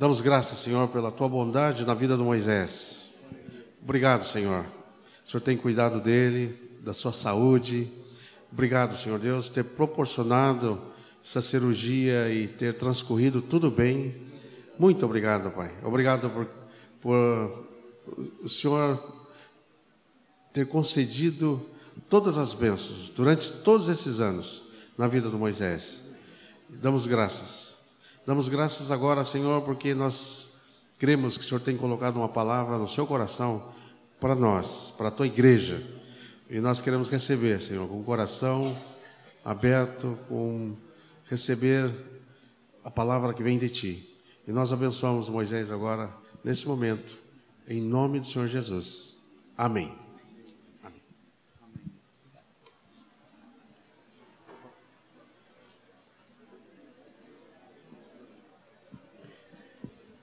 Damos graças, Senhor, pela tua bondade na vida do Moisés. Obrigado, Senhor. O Senhor tem cuidado dele, da sua saúde. Obrigado, Senhor Deus, ter proporcionado essa cirurgia e ter transcorrido tudo bem. Muito obrigado, Pai. Obrigado por, por o Senhor ter concedido todas as bênçãos durante todos esses anos na vida do Moisés. Damos graças. Damos graças agora, Senhor, porque nós cremos que o Senhor tem colocado uma palavra no seu coração para nós, para a tua igreja. E nós queremos receber, Senhor, com o coração aberto, com receber a palavra que vem de ti. E nós abençoamos Moisés agora, nesse momento, em nome do Senhor Jesus. Amém.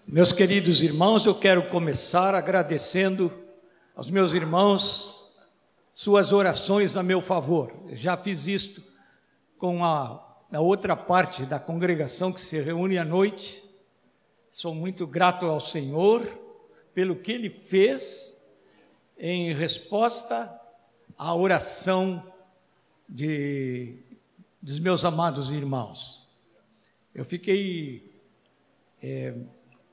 Meus queridos irmãos, eu quero começar agradecendo aos meus irmãos suas orações a meu favor. Já fiz isto com a, a, outra parte da congregação que se reúne à noite. Sou muito grato ao Senhor pelo que Ele fez em resposta à oração de, dos meus amados irmãos. Eu fiquei. É,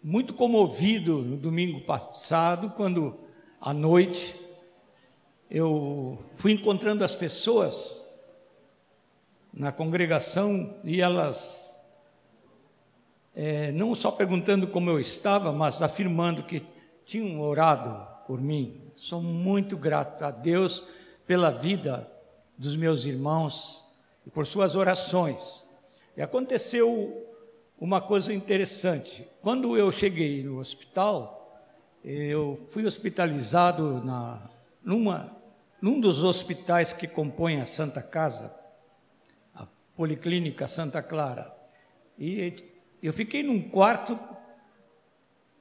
muito comovido no domingo passado, quando à noite eu fui encontrando as pessoas na congregação e elas é, não só perguntando como eu estava, mas afirmando que tinham orado por mim. Sou muito grato a Deus pela vida dos meus irmãos e por suas orações. E aconteceu uma coisa interessante. Quando eu cheguei no hospital, eu fui hospitalizado na, numa, num dos hospitais que compõem a Santa Casa, a Policlínica Santa Clara. E eu fiquei num quarto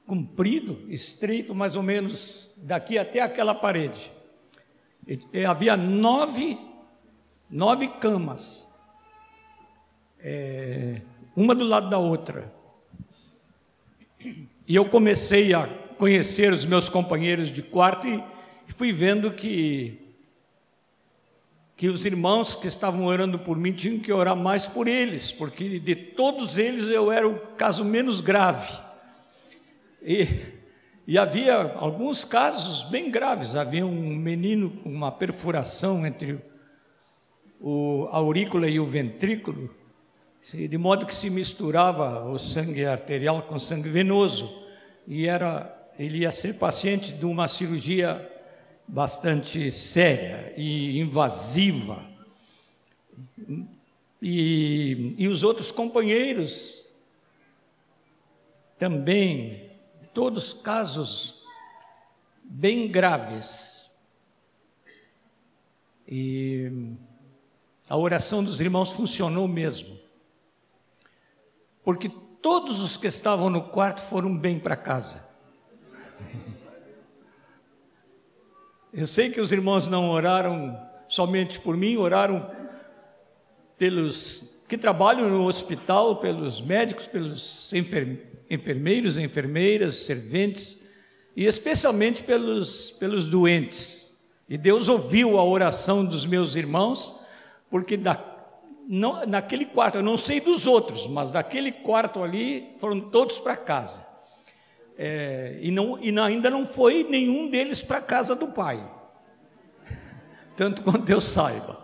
comprido, estreito, mais ou menos daqui até aquela parede. E, e havia nove, nove camas. É, uma do lado da outra. E eu comecei a conhecer os meus companheiros de quarto e fui vendo que que os irmãos que estavam orando por mim tinham que orar mais por eles, porque de todos eles eu era o caso menos grave. E, e havia alguns casos bem graves. Havia um menino com uma perfuração entre o, aurícula e o ventrículo, de modo que se misturava o sangue arterial com sangue venoso e era ele ia ser paciente de uma cirurgia bastante séria e invasiva. E, e os outros companheiros também, todos casos bem graves. E a oração dos irmãos funcionou mesmo porque todos os que estavam no quarto foram bem para casa. Eu sei que os irmãos não oraram somente por mim, oraram pelos que trabalham no hospital, pelos médicos, pelos enfermeiros, enfermeiras, serventes e especialmente pelos, pelos doentes. E Deus ouviu a oração dos meus irmãos, porque da não, naquele quarto, eu não sei dos outros, mas daquele quarto ali foram todos para casa. É, e, não, e ainda não foi nenhum deles para a casa do pai, tanto quanto eu saiba.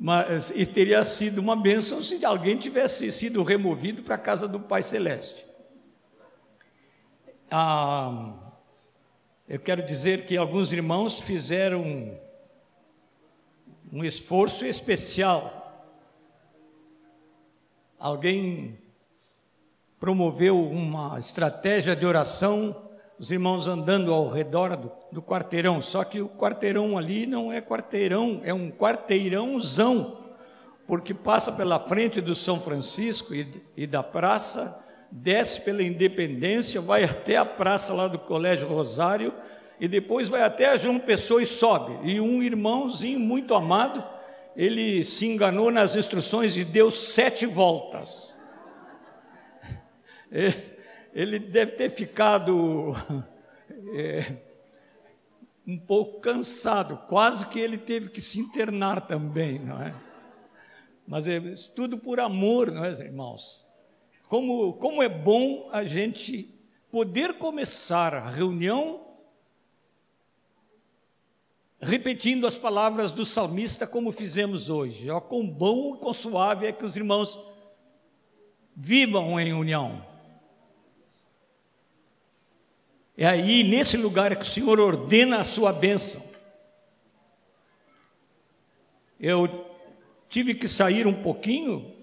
Mas e teria sido uma bênção se alguém tivesse sido removido para a casa do Pai Celeste. Ah, eu quero dizer que alguns irmãos fizeram um esforço especial alguém promoveu uma estratégia de oração, os irmãos andando ao redor do, do, quarteirão, só que o quarteirão ali não é quarteirão, é um quarteirãozão, porque passa pela frente do São Francisco e, e da praça, desce pela Independência, vai até a praça lá do Colégio Rosário e depois vai até a João Pessoa e sobe. E um irmãozinho muito amado ele se enganou nas instruções e deu sete voltas. ele deve ter ficado é, um pouco cansado, quase que ele teve que se internar também, não é? Mas é tudo por amor, não é, irmãos? Como, como é bom a gente poder começar a reunião repetindo as palavras do salmista como fizemos hoje. Ó, quão bom quão suave é que os irmãos vivam em união. É aí, nesse lugar, que o Senhor ordena a sua bênção. Eu tive que sair um pouquinho,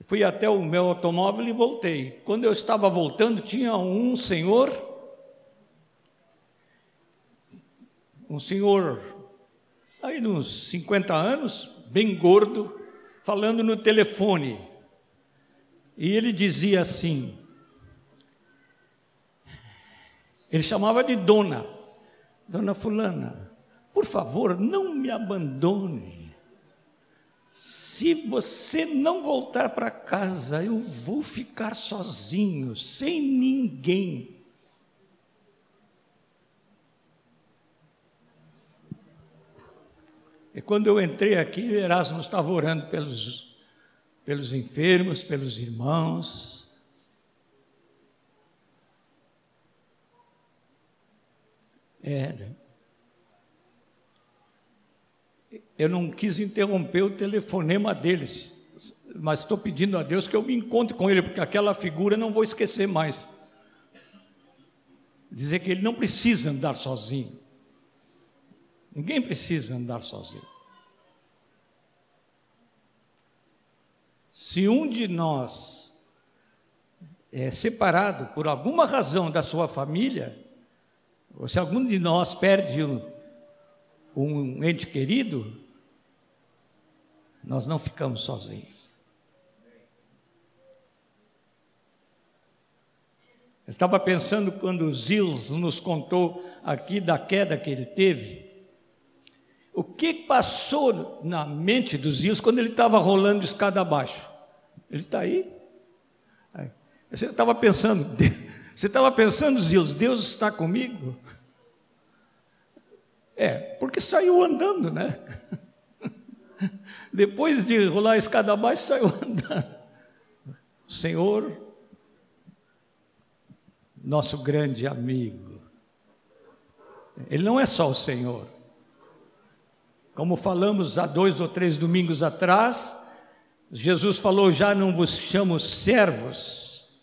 fui até o meu automóvel e voltei. Quando eu estava voltando, tinha um senhor, um senhor aí uns 50 anos, bem gordo, falando no telefone. E ele dizia assim: ele chamava de dona, dona Fulana, por favor, não me abandone. Se você não voltar para casa, eu vou ficar sozinho, sem ninguém. E quando eu entrei aqui, Erasmo estava orando pelos, pelos enfermos, pelos irmãos. É. Eu não quis interromper o telefonema deles, mas estou pedindo a Deus que eu me encontre com ele, porque aquela figura não vou esquecer mais. Dizer que ele não precisa andar sozinho. Ninguém precisa andar sozinho. Se um de nós é separado por alguma razão da sua família, ou se algum de nós perde um, um ente querido, nós não ficamos sozinhos. Estava pensando quando Zils nos contou aqui da queda que ele teve. O que passou na mente dos Zils quando ele estava rolando escada abaixo? Ele está aí. Você estava pensando, você estava pensando, Zils, Deus está comigo? É, porque saiu andando, né? Depois de rolar a escada abaixo, saiu andando. Senhor, nosso grande amigo. Ele não é só o Senhor. Como falamos há dois ou três domingos atrás, Jesus falou: Já não vos chamo servos,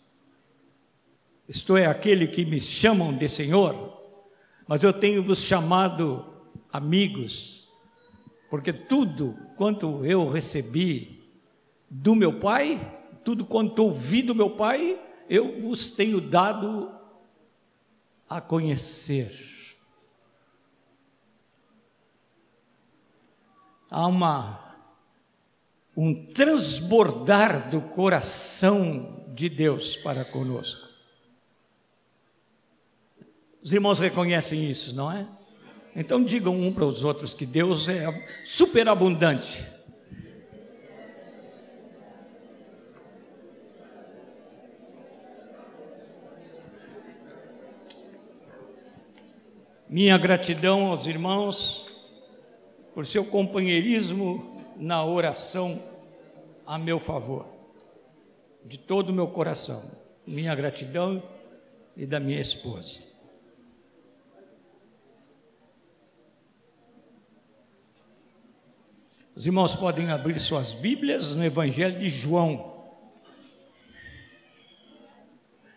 isto é, aquele que me chamam de Senhor, mas eu tenho vos chamado amigos, porque tudo quanto eu recebi do meu Pai, tudo quanto ouvi do meu Pai, eu vos tenho dado a conhecer. Há uma um transbordar do coração de Deus para conosco. Os irmãos reconhecem isso, não é? Então digam um para os outros que Deus é superabundante. Minha gratidão aos irmãos por seu companheirismo na oração a meu favor, de todo o meu coração. Minha gratidão e da minha esposa. Os irmãos podem abrir suas Bíblias no Evangelho de João.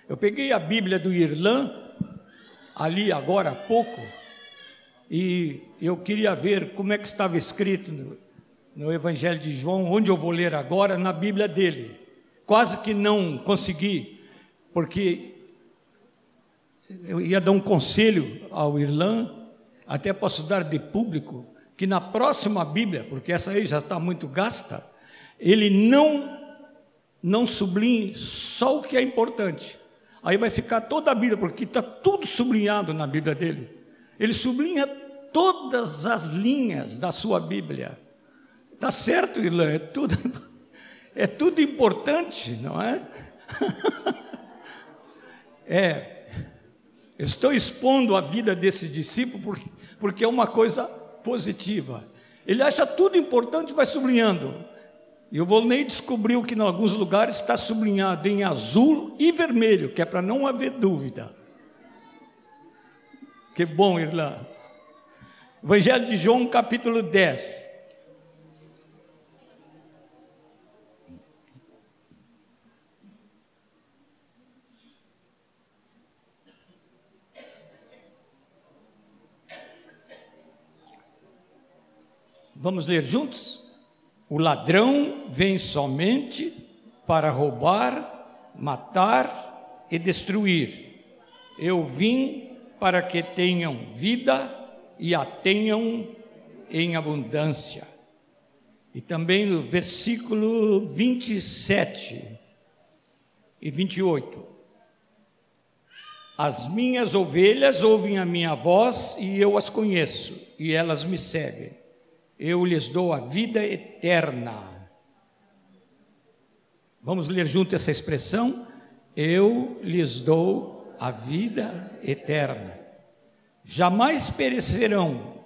Eu peguei a Bíblia do Irlã, ali agora há pouco, e eu queria ver como é que estava escrito no, no Evangelho de João, onde eu vou ler agora, na Bíblia dele. Quase que não consegui, porque eu ia dar um conselho ao Irlã, até posso dar de público, que na próxima Bíblia, porque essa aí já está muito gasta, ele não não sublinhe só o que é importante. Aí vai ficar toda a Bíblia, porque está tudo sublinhado na Bíblia dele. Ele sublinha todas as linhas da sua Bíblia. Tá certo, Irlã? É tudo, é tudo importante, não é? É, estou expondo a vida desse discípulo porque, porque é uma coisa positiva. Ele acha tudo importante e vai sublinhando. E o Volney descobriu que em alguns lugares está sublinhado em azul e vermelho, que é para não haver dúvida. Que bom, Irlã. Evangelho de João, capítulo 10. Vamos ler juntos? O ladrão vem somente para roubar, matar e destruir. Eu vim para que tenham vida e a tenham em abundância. E também no versículo 27 e 28. As minhas ovelhas ouvem a minha voz e eu as conheço, e elas me seguem eu lhes dou a vida eterna. Vamos ler junto essa expressão? Eu lhes dou a vida eterna. Jamais perecerão.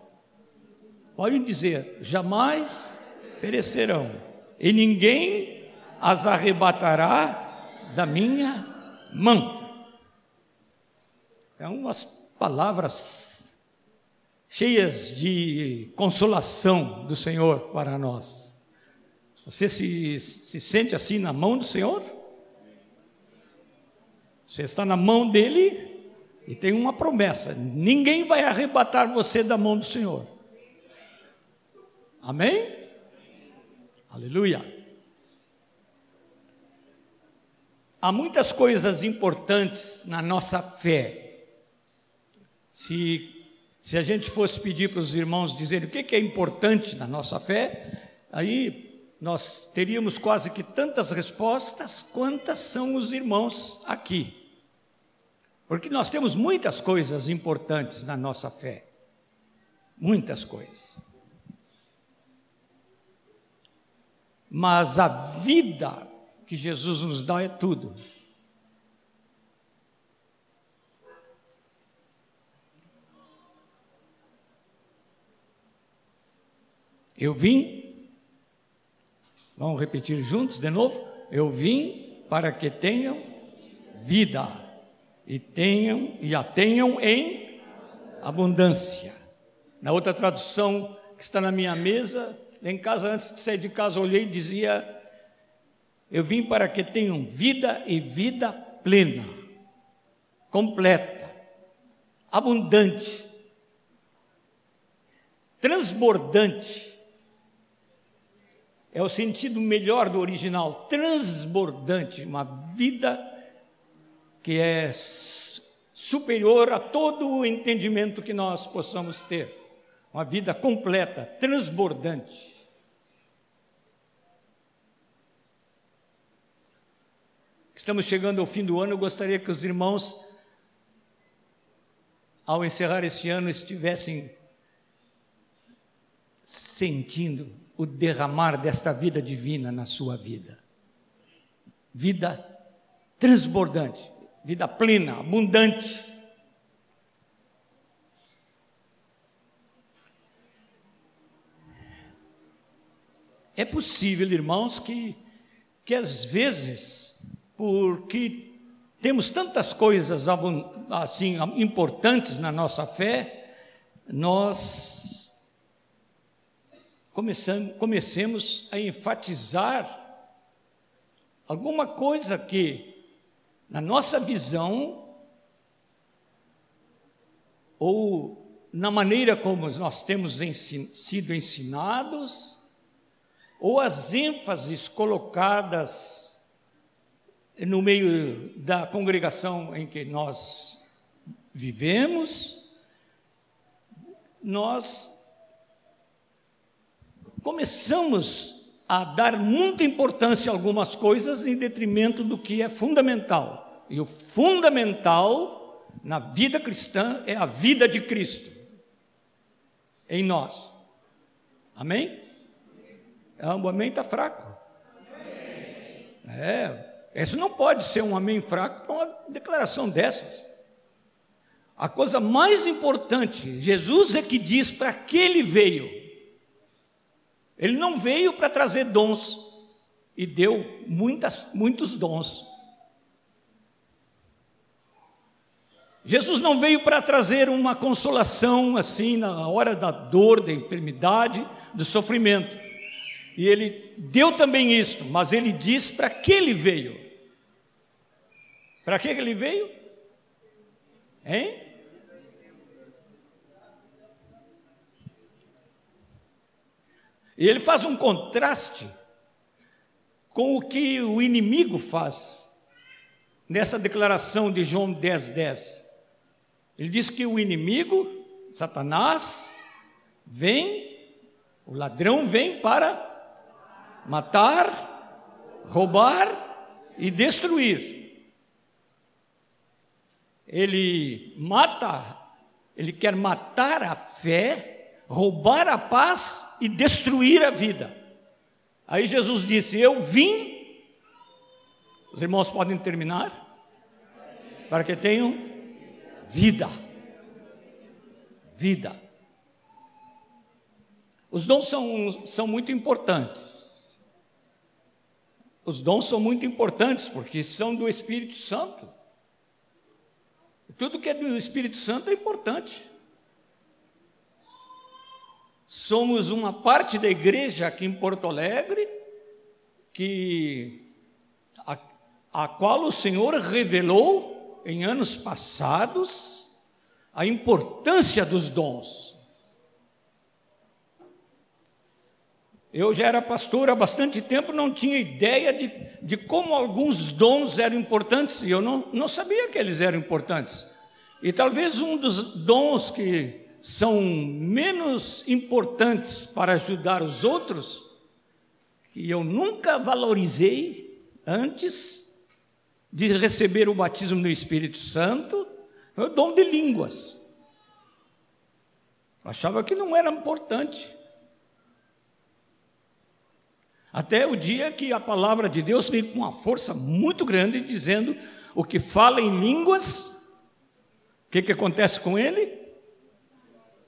Podem dizer, jamais perecerão. E ninguém as arrebatará da minha mão. Então, umas palavras cheias de consolação do Senhor para nós. Você se, se sente assim na mão do Senhor? Você está na mão dele e tem uma promessa: ninguém vai arrebatar você da mão do Senhor. Amém? Aleluia. Há muitas coisas importantes na nossa fé. Se se a gente fosse pedir para os irmãos dizerem o que é importante na nossa fé, aí nós teríamos quase que tantas respostas quantas são os irmãos aqui. Porque nós temos muitas coisas importantes na nossa fé. Muitas coisas. Mas a vida que Jesus nos dá é tudo. Eu vim, vamos repetir juntos de novo? Eu vim para que tenham vida e tenham e a tenham em abundância. Na outra tradução que está na minha mesa, em casa antes de sair de casa olhei e dizia: Eu vim para que tenham vida e vida plena, completa, abundante, transbordante é o sentido melhor do original, transbordante, uma vida que é superior a todo o entendimento que nós possamos ter. Uma vida completa, transbordante. Estamos chegando ao fim do ano, eu gostaria que os irmãos, ao encerrar esse ano, estivessem sentindo o derramar desta vida divina na sua vida. Vida transbordante, vida plena, abundante. É possível, irmãos, que, que às vezes, porque temos tantas coisas assim importantes na nossa fé, nós comecemos a enfatizar alguma coisa que, na nossa visão, ou na maneira como nós temos ensin sido ensinados, ou as ênfases colocadas no meio da congregação em que nós vivemos, nós começamos a dar muita importância a algumas coisas em detrimento do que é fundamental. E o fundamental na vida cristã é a vida de Cristo em nós. Amém? É, o amém está fraco. É, Isso não pode ser um amém fraco para uma declaração dessas. A coisa mais importante, Jesus é que diz para que ele veio. Ele não veio para trazer dons e deu muitas, muitos dons. Jesus não veio para trazer uma consolação assim na hora da dor, da enfermidade, do sofrimento. E ele deu também isto, mas ele diz para que ele veio. Para que ele veio? Hein? E ele faz um contraste com o que o inimigo faz nessa declaração de João 10, 10. Ele diz que o inimigo, Satanás, vem, o ladrão vem para matar, roubar e destruir. Ele mata, ele quer matar a fé, roubar a paz e destruir a vida. Aí Jesus disse: Eu vim. Os irmãos podem terminar? Para que tenham vida. Vida. Os dons são, são muito importantes. Os dons são muito importantes porque são do Espírito Santo. Tudo que é do Espírito Santo é importante. Somos uma parte da igreja aqui em Porto Alegre que a, a qual o Senhor revelou em anos passados a importância dos dons. Eu já era pastor há bastante tempo, não tinha ideia de, de como alguns dons eram importantes, e eu não, não sabia que eles eram importantes. E talvez um dos dons que são menos importantes para ajudar os outros, que eu nunca valorizei antes, de receber o batismo no Espírito Santo foi o dom de línguas. Achava que não era importante. Até o dia que a palavra de Deus veio com uma força muito grande, dizendo: o que fala em línguas, o que, que acontece com ele?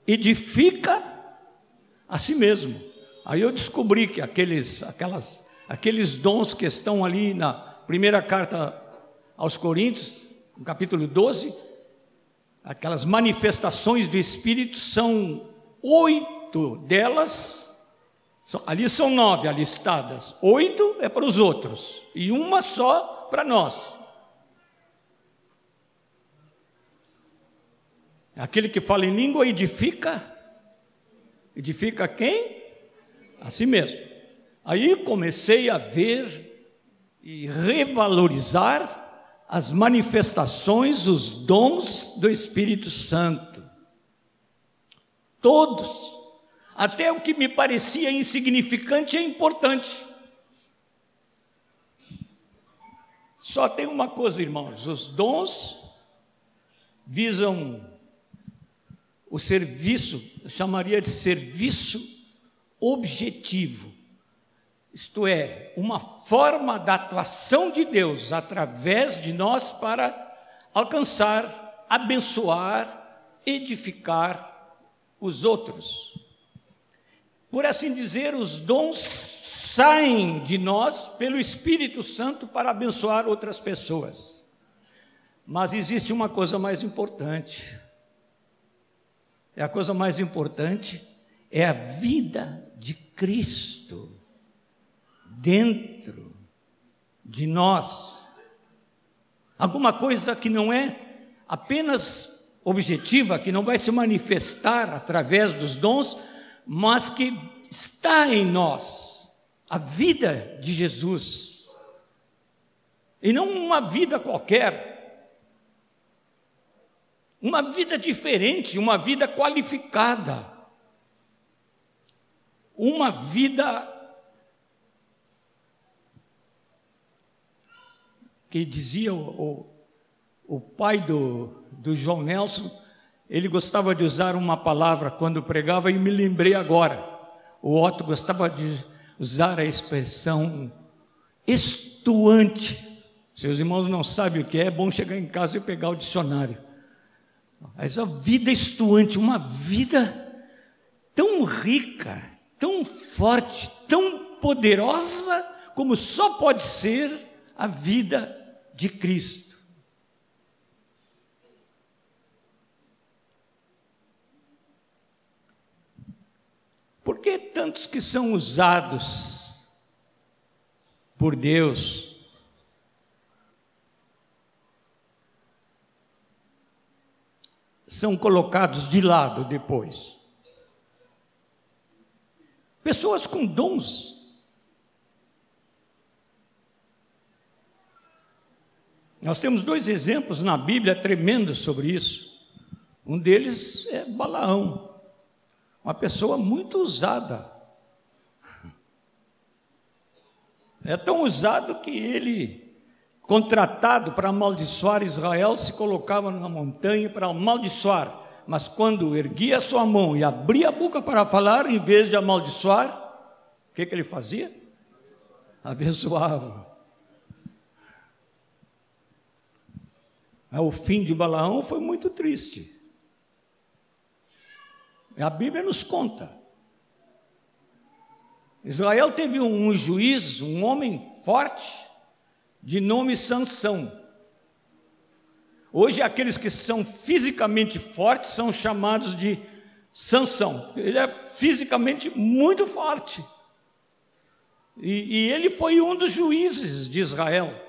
Edifica a si mesmo. Aí eu descobri que aqueles, aquelas, aqueles dons que estão ali na primeira carta aos Coríntios, no capítulo 12, aquelas manifestações do Espírito são oito delas, ali são nove alistadas, oito é para os outros e uma só para nós. Aquele que fala em língua edifica, edifica quem? A si mesmo. Aí comecei a ver e revalorizar as manifestações, os dons do Espírito Santo. Todos, até o que me parecia insignificante é importante. Só tem uma coisa, irmãos: os dons visam o serviço, eu chamaria de serviço objetivo isto é, uma forma da atuação de Deus através de nós para alcançar, abençoar, edificar os outros. Por assim dizer, os dons saem de nós pelo Espírito Santo para abençoar outras pessoas. Mas existe uma coisa mais importante. É a coisa mais importante é a vida de Cristo dentro de nós. Alguma coisa que não é apenas objetiva, que não vai se manifestar através dos dons, mas que está em nós, a vida de Jesus. E não uma vida qualquer, uma vida diferente, uma vida qualificada, uma vida que dizia o, o, o pai do, do João Nelson, ele gostava de usar uma palavra quando pregava e me lembrei agora. O Otto gostava de usar a expressão estuante. Seus irmãos não sabem o que é, é bom chegar em casa e pegar o dicionário. Mas a vida estuante, uma vida tão rica, tão forte, tão poderosa, como só pode ser a vida de Cristo. Por que tantos que são usados por Deus são colocados de lado depois? Pessoas com dons. Nós temos dois exemplos na Bíblia tremendos sobre isso. Um deles é Balaão uma pessoa muito usada. É tão usado que ele, contratado para amaldiçoar Israel, se colocava numa montanha para amaldiçoar. Mas quando erguia sua mão e abria a boca para falar, em vez de amaldiçoar, o que, que ele fazia? Abençoava. O fim de Balaão foi muito triste. A Bíblia nos conta. Israel teve um, juiz, um homem forte, de nome Sansão. Hoje aqueles que são fisicamente fortes são chamados de Sansão. Ele é fisicamente muito forte. E, e ele foi um dos juízes de Israel.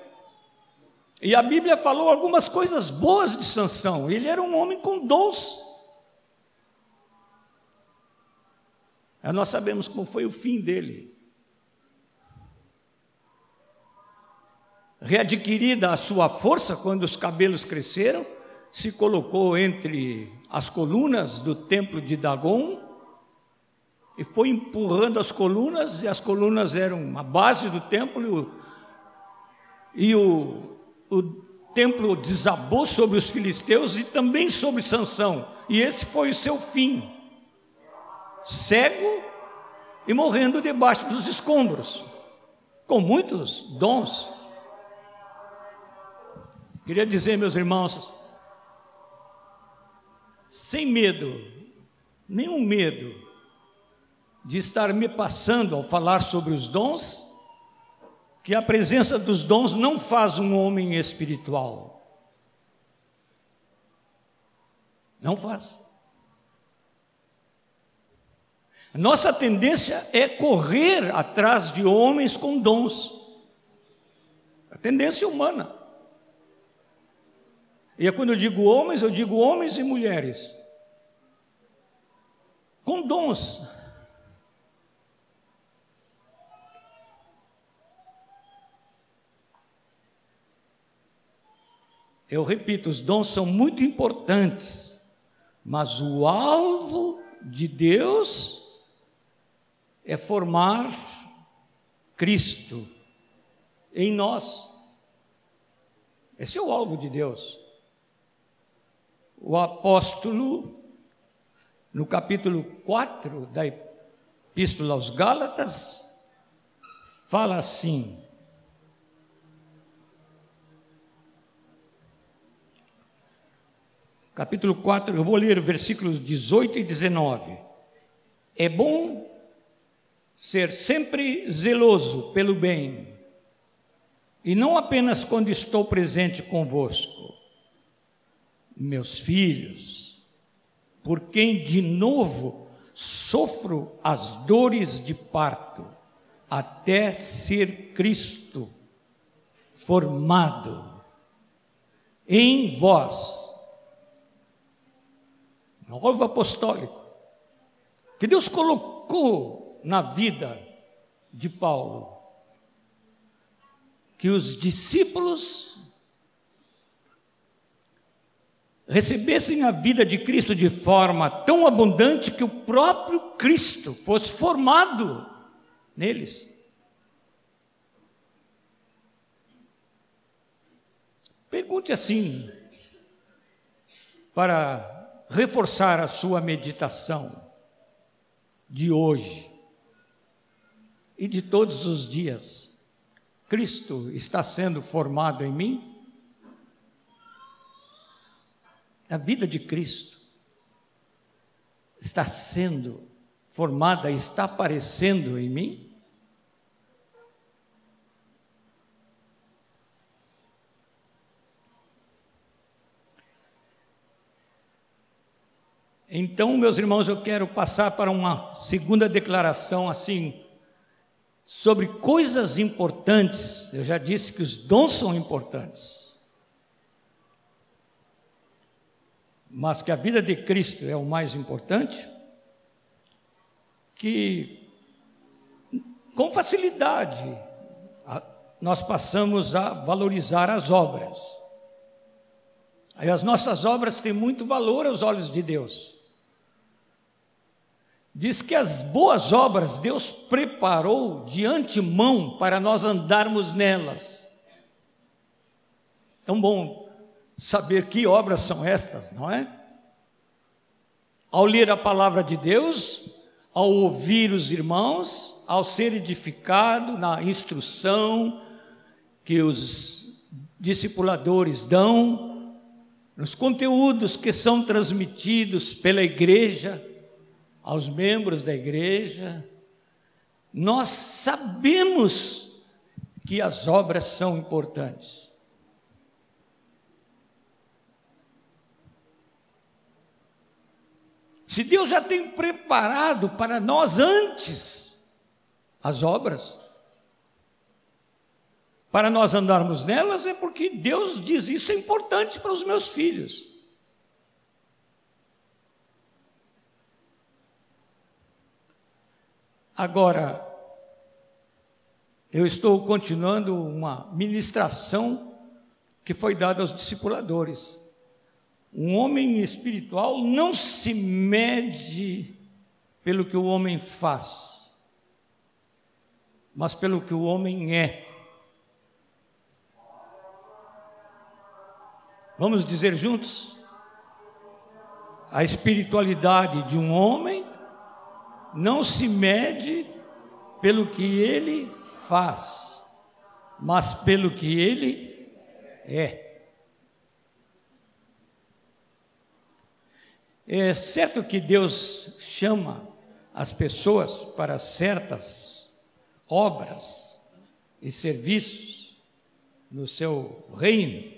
E a Bíblia falou algumas coisas boas de Sansão. Ele era um homem com dons. Nós sabemos como foi o fim dele. Readquirida a sua força quando os cabelos cresceram, se colocou entre as colunas do templo de Dagon e foi empurrando as colunas, e as colunas eram a base do templo, e o, o templo desabou sobre os filisteus e também sobre Sansão, e esse foi o seu fim. Cego e morrendo debaixo dos escombros, com muitos dons. Queria dizer, meus irmãos, sem medo, nenhum medo de estar me passando ao falar sobre os dons, que a presença dos dons não faz um homem espiritual. Não faz. Nossa tendência é correr atrás de homens com dons. A tendência humana. E é quando eu digo homens, eu digo homens e mulheres. Com dons. Eu repito, os dons são muito importantes, mas o alvo de Deus é formar Cristo em nós. Esse é o alvo de Deus. O apóstolo, no capítulo 4 da Epístola aos Gálatas, fala assim: capítulo 4, eu vou ler versículos 18 e 19. É bom ser sempre zeloso pelo bem, e não apenas quando estou presente convosco, meus filhos, por quem de novo sofro as dores de parto, até ser Cristo formado em vós. Novo apostólico, que Deus colocou na vida de Paulo que os discípulos recebessem a vida de Cristo de forma tão abundante que o próprio Cristo fosse formado neles. Pergunte assim, para reforçar a sua meditação de hoje e de todos os dias. Cristo está sendo formado em mim? A vida de Cristo está sendo formada, está aparecendo em mim? Então, meus irmãos, eu quero passar para uma segunda declaração assim sobre coisas importantes. Eu já disse que os dons são importantes. Mas que a vida de Cristo é o mais importante, que com facilidade nós passamos a valorizar as obras. Aí as nossas obras têm muito valor aos olhos de Deus diz que as boas obras Deus preparou de antemão para nós andarmos nelas. Tão bom saber que obras são estas, não é? Ao ler a palavra de Deus, ao ouvir os irmãos, ao ser edificado na instrução que os discipuladores dão, nos conteúdos que são transmitidos pela igreja, aos membros da igreja, nós sabemos que as obras são importantes. Se Deus já tem preparado para nós antes as obras, para nós andarmos nelas, é porque Deus diz isso é importante para os meus filhos. Agora, eu estou continuando uma ministração que foi dada aos discipuladores. Um homem espiritual não se mede pelo que o homem faz, mas pelo que o homem é. Vamos dizer juntos? A espiritualidade de um homem não se mede pelo que ele faz, mas pelo que ele é. É certo que Deus chama as pessoas para certas obras e serviços no seu reino.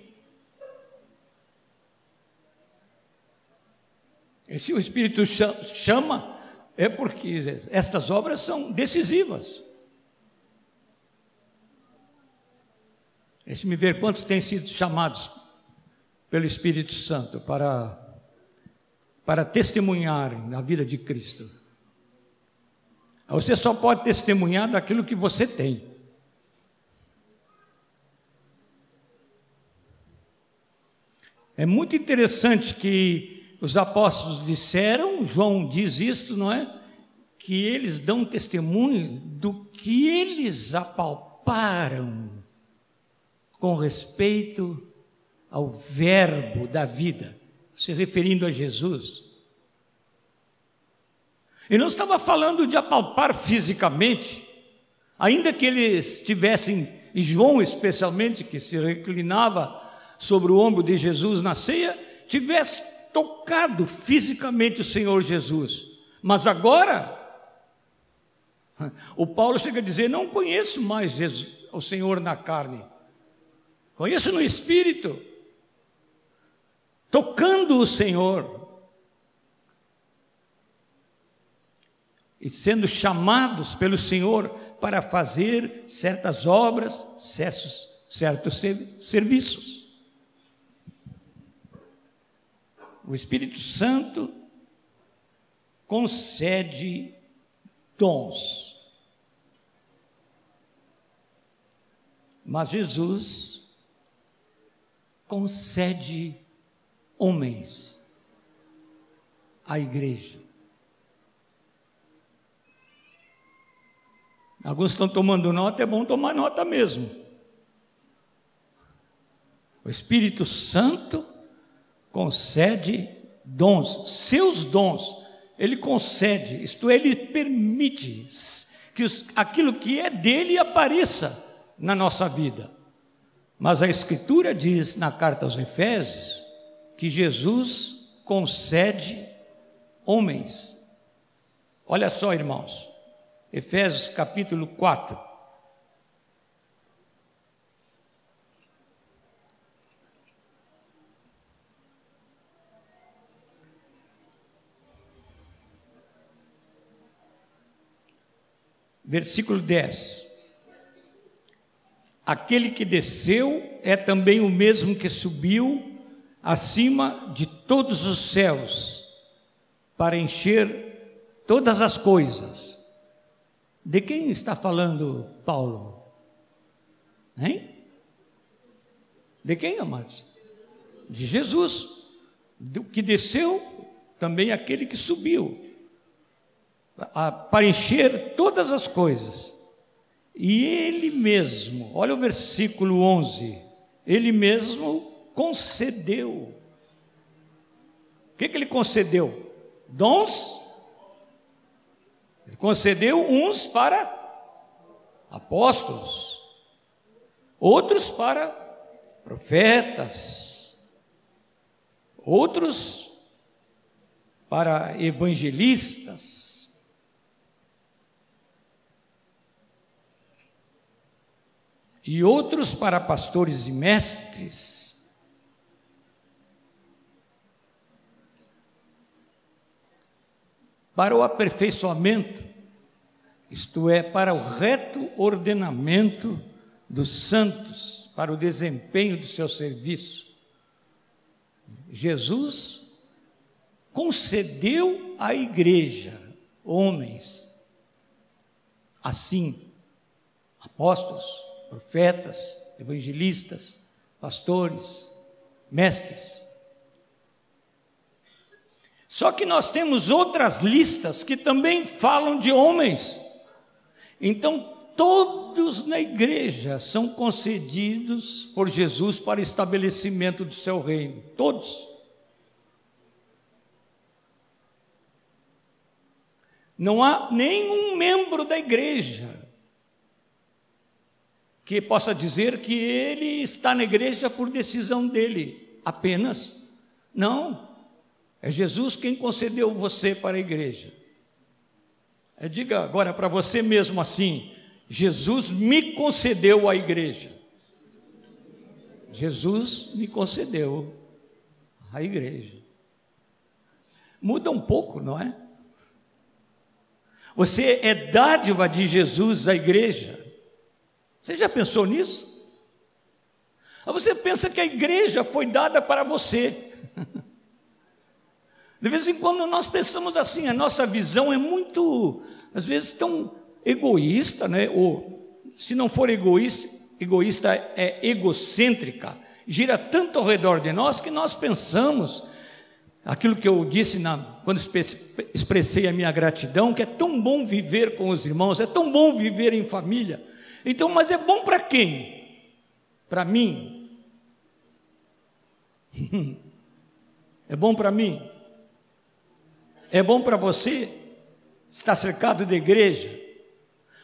E se o Espírito chama, é porque estas obras são decisivas. Deixe-me ver quantos têm sido chamados pelo Espírito Santo para, para testemunharem na vida de Cristo. Você só pode testemunhar daquilo que você tem. É muito interessante que os apóstolos disseram, João diz isto, não é? Que eles dão testemunho do que eles apalparam com respeito ao Verbo da vida, se referindo a Jesus. E não estava falando de apalpar fisicamente, ainda que eles tivessem, e João especialmente, que se reclinava sobre o ombro de Jesus na ceia, tivesse tocado fisicamente o Senhor Jesus, mas agora, o Paulo chega a dizer: Não conheço mais Jesus, o Senhor na carne, conheço no espírito, tocando o Senhor. E sendo chamados pelo Senhor para fazer certas obras, certos, certos serviços. O Espírito Santo concede dons. Mas Jesus concede homens à igreja. Alguns estão tomando nota, é bom tomar nota mesmo. O Espírito Santo concede dons, seus dons, ele concede, isto é, ele permite que aquilo que é dele apareça na nossa vida. Mas a Escritura diz na carta aos Efésios que Jesus concede homens. Olha só, irmãos, Efésios capítulo 4. Versículo 10. Aquele que desceu é também o mesmo que subiu acima de todos os céus para encher todas as coisas. De quem está falando Paulo? Hein? De quem, amados? De Jesus. Do que desceu, também aquele que subiu, para encher todas as coisas. E ele mesmo, olha o versículo 11, ele mesmo concedeu. O que, que ele concedeu? Dons. Ele concedeu uns para apóstolos, outros para profetas, outros para evangelistas, e outros para pastores e mestres. Para o aperfeiçoamento, isto é, para o reto ordenamento dos santos, para o desempenho do seu serviço. Jesus concedeu à igreja homens assim, apóstolos, profetas, evangelistas, pastores, mestres. Só que nós temos outras listas que também falam de homens. Então, todos na igreja são concedidos por Jesus para estabelecimento do seu reino. Todos. Não há nenhum membro da igreja que possa dizer que ele está na igreja por decisão dele, apenas. Não, é Jesus quem concedeu você para a igreja. É, diga agora para você mesmo assim: Jesus me concedeu a igreja. Jesus me concedeu a igreja. Muda um pouco, não é? Você é dádiva de Jesus à igreja. Você já pensou nisso? você pensa que a igreja foi dada para você. De vez em quando nós pensamos assim, a nossa visão é muito, às vezes, tão egoísta, né? ou se não for egoísta, egoísta é egocêntrica, gira tanto ao redor de nós que nós pensamos aquilo que eu disse na, quando expressei a minha gratidão, que é tão bom viver com os irmãos, é tão bom viver em família. Então, mas é bom para quem? Para mim? é bom para mim? É bom para você? Está cercado de igreja?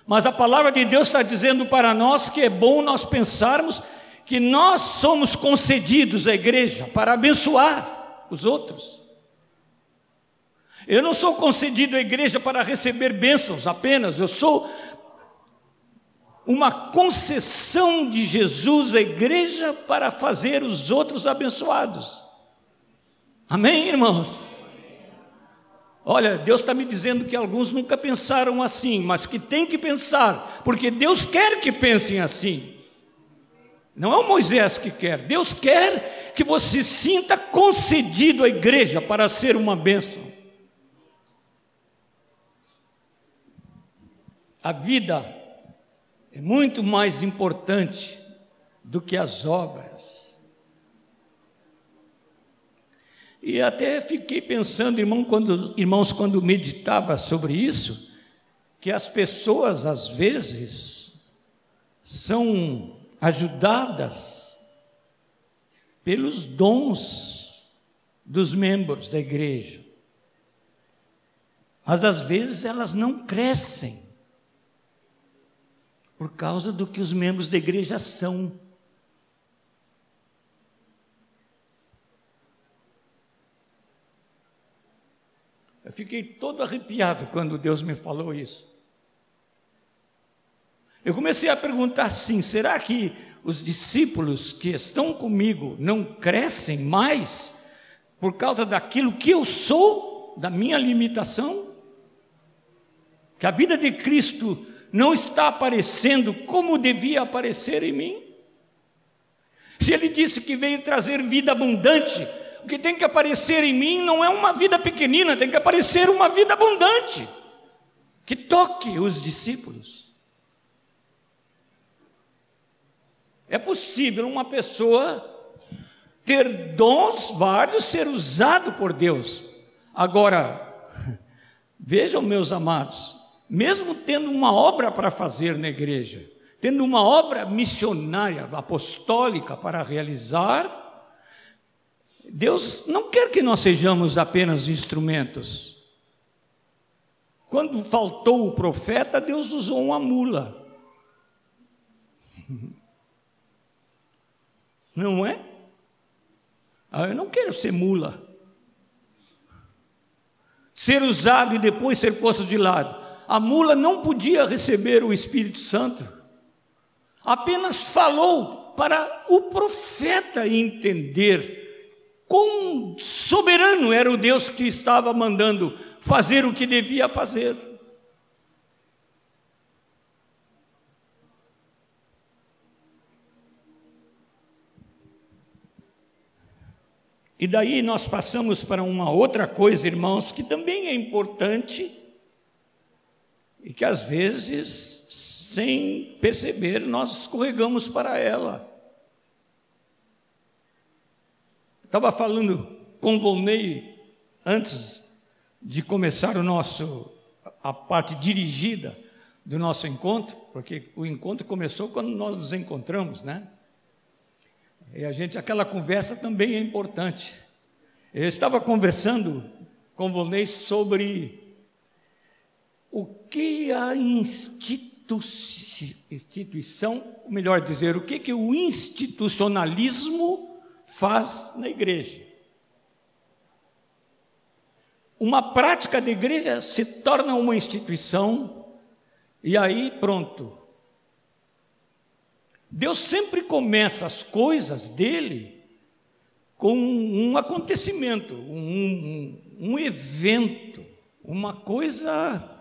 Mas a palavra de Deus está dizendo para nós que é bom nós pensarmos que nós somos concedidos à igreja para abençoar os outros. Eu não sou concedido à igreja para receber bênçãos apenas, eu sou uma concessão de Jesus à igreja para fazer os outros abençoados. Amém, irmãos? Olha, Deus está me dizendo que alguns nunca pensaram assim, mas que tem que pensar, porque Deus quer que pensem assim. Não é o Moisés que quer, Deus quer que você sinta concedido à igreja para ser uma bênção. A vida é muito mais importante do que as obras. E até fiquei pensando, irmão, quando, irmãos, quando meditava sobre isso, que as pessoas às vezes são ajudadas pelos dons dos membros da igreja. Mas às vezes elas não crescem Por causa do que os membros da igreja são. Eu fiquei todo arrepiado quando Deus me falou isso. Eu comecei a perguntar assim: será que os discípulos que estão comigo não crescem mais por causa daquilo que eu sou, da minha limitação? Que a vida de Cristo não está aparecendo como devia aparecer em mim? Se ele disse que veio trazer vida abundante, o que tem que aparecer em mim não é uma vida pequenina, tem que aparecer uma vida abundante, que toque os discípulos. É possível uma pessoa ter dons vários, ser usado por Deus. Agora, vejam, meus amados, mesmo tendo uma obra para fazer na igreja, tendo uma obra missionária, apostólica para realizar, Deus não quer que nós sejamos apenas instrumentos. Quando faltou o profeta, Deus usou uma mula. Não é? Ah, eu não quero ser mula. Ser usado e depois ser posto de lado. A mula não podia receber o Espírito Santo. Apenas falou para o profeta entender Quão soberano era o Deus que estava mandando fazer o que devia fazer. E daí nós passamos para uma outra coisa, irmãos, que também é importante e que às vezes, sem perceber, nós escorregamos para ela. Estava falando com Volney antes de começar o nosso a parte dirigida do nosso encontro, porque o encontro começou quando nós nos encontramos, né? E a gente aquela conversa também é importante. Eu estava conversando com Volney sobre o que a instituição, melhor dizer, o que, que o institucionalismo faz na igreja. Uma prática da igreja se torna uma instituição e aí pronto. Deus sempre começa as coisas dele com um acontecimento, um, um, um evento, uma coisa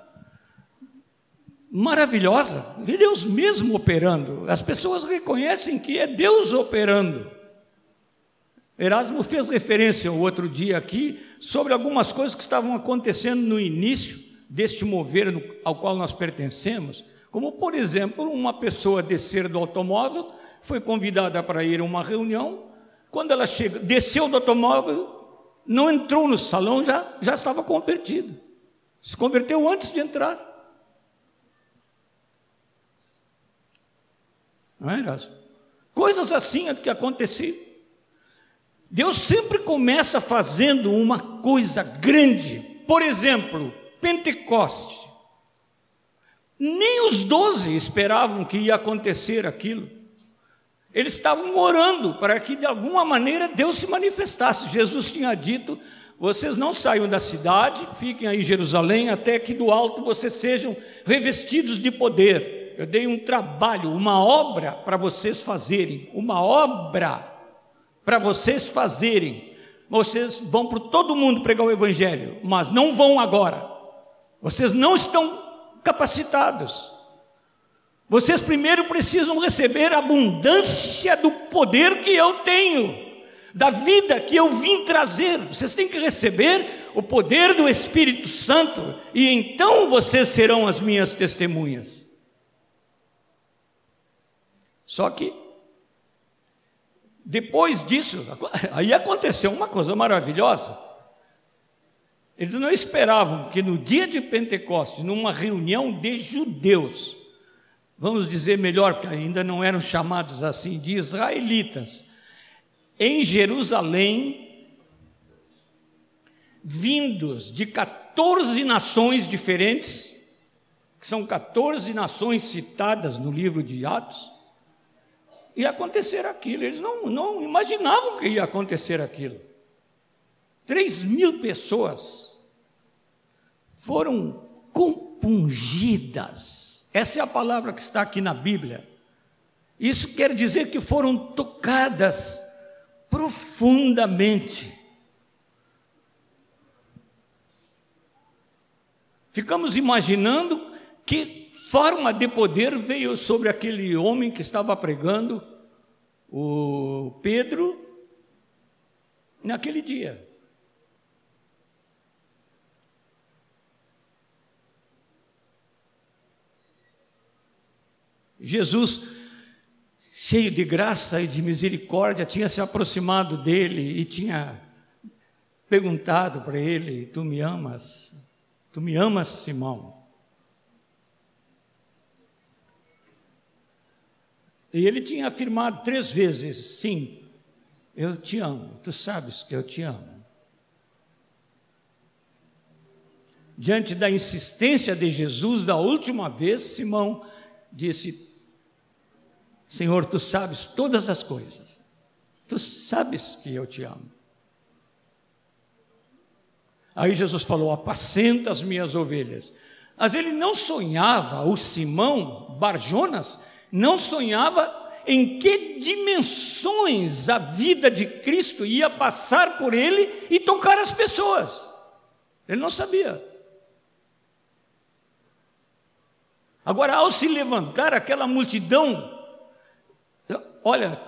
maravilhosa, Deus mesmo operando. As pessoas reconhecem que é Deus operando. Erasmo fez referência o outro dia aqui sobre algumas coisas que estavam acontecendo no início deste mover ao qual nós pertencemos, como por exemplo, uma pessoa descer do automóvel, foi convidada para ir a uma reunião, quando ela chega, desceu do automóvel, não entrou no salão, já, já estava convertido. Se converteu antes de entrar. Não é? Coisas assim é que aconteciam. Deus sempre começa fazendo uma coisa grande. Por exemplo, Pentecoste. Nem os doze esperavam que ia acontecer aquilo. Eles estavam orando para que de alguma maneira Deus se manifestasse. Jesus tinha dito: vocês não saiam da cidade, fiquem aí em Jerusalém, até que do alto vocês sejam revestidos de poder. Eu dei um trabalho, uma obra para vocês fazerem, uma obra para vocês fazerem. Vocês vão para todo mundo pregar o Evangelho, mas não vão agora. Vocês não estão capacitados. Vocês primeiro precisam receber a abundância do poder que eu tenho, da vida que eu vim trazer. Vocês têm que receber o poder do Espírito Santo, e então vocês serão as minhas testemunhas. Só que depois disso, aí aconteceu uma coisa maravilhosa. Eles não esperavam que no dia de Pentecostes, numa reunião de judeus, vamos dizer melhor, porque ainda não eram chamados assim, de israelitas, em Jerusalém, vindos de 14 nações diferentes, que são 14 nações citadas no livro de Atos, ia acontecer aquilo. Eles não, não imaginavam que ia acontecer aquilo. Três mil pessoas foram compungidas. Essa é a palavra que está aqui na Bíblia. Isso quer dizer que foram tocadas profundamente. Ficamos imaginando que forma de poder veio sobre aquele homem que estava pregando, o Pedro, naquele dia. Jesus, cheio de graça e de misericórdia, tinha se aproximado dele e tinha perguntado para ele: Tu me amas? Tu me amas, Simão? E ele tinha afirmado três vezes: Sim, eu te amo, tu sabes que eu te amo. Diante da insistência de Jesus, da última vez, Simão disse: Senhor, tu sabes todas as coisas, tu sabes que eu te amo. Aí Jesus falou: Apacenta as minhas ovelhas. Mas ele não sonhava, o Simão Barjonas, não sonhava em que dimensões a vida de Cristo ia passar por ele e tocar as pessoas. Ele não sabia. Agora, ao se levantar aquela multidão, olha,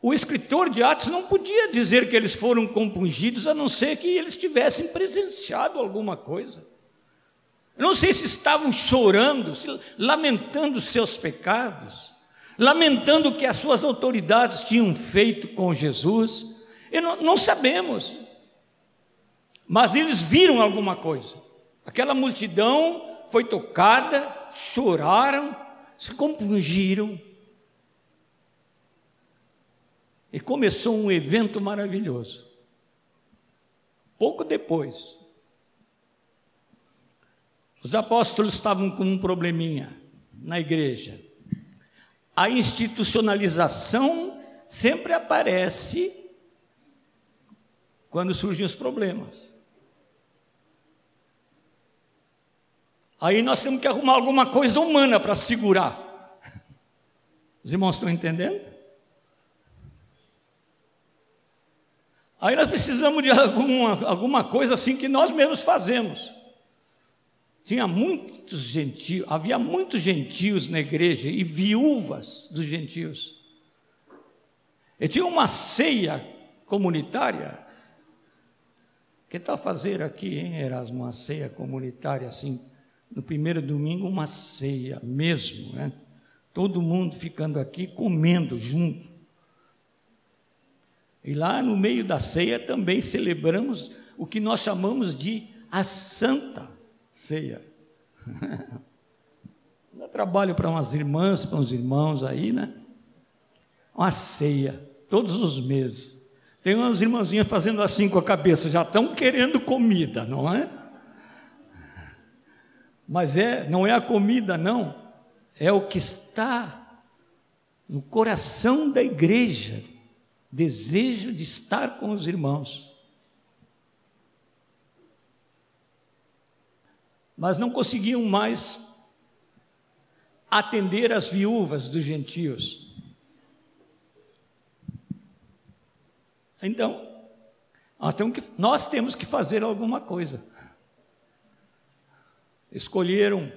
o escritor de Atos não podia dizer que eles foram compungidos, a não ser que eles tivessem presenciado alguma coisa. Não sei se estavam chorando, se, lamentando seus pecados, lamentando o que as suas autoridades tinham feito com Jesus. Não, não sabemos. Mas eles viram alguma coisa. Aquela multidão foi tocada, choraram, se compungiram. E começou um evento maravilhoso. Pouco depois, os apóstolos estavam com um probleminha na igreja. A institucionalização sempre aparece quando surgem os problemas. Aí nós temos que arrumar alguma coisa humana para segurar. Os irmãos estão entendendo? Aí nós precisamos de alguma, alguma coisa assim que nós mesmos fazemos. Tinha muitos gentios, havia muitos gentios na igreja e viúvas dos gentios. E tinha uma ceia comunitária. Que tal fazer aqui, hein, Erasmo, uma ceia comunitária assim, no primeiro domingo, uma ceia mesmo, né? Todo mundo ficando aqui comendo junto. E lá no meio da ceia também celebramos o que nós chamamos de a Santa ceia. Dá trabalho para umas irmãs, para uns irmãos aí, né? Uma ceia, todos os meses. Tem umas irmãzinhas fazendo assim com a cabeça, já estão querendo comida, não é? Mas é, não é a comida, não. É o que está no coração da igreja. Desejo de estar com os irmãos. Mas não conseguiam mais atender as viúvas dos gentios. Então, nós temos que, nós temos que fazer alguma coisa. Escolheram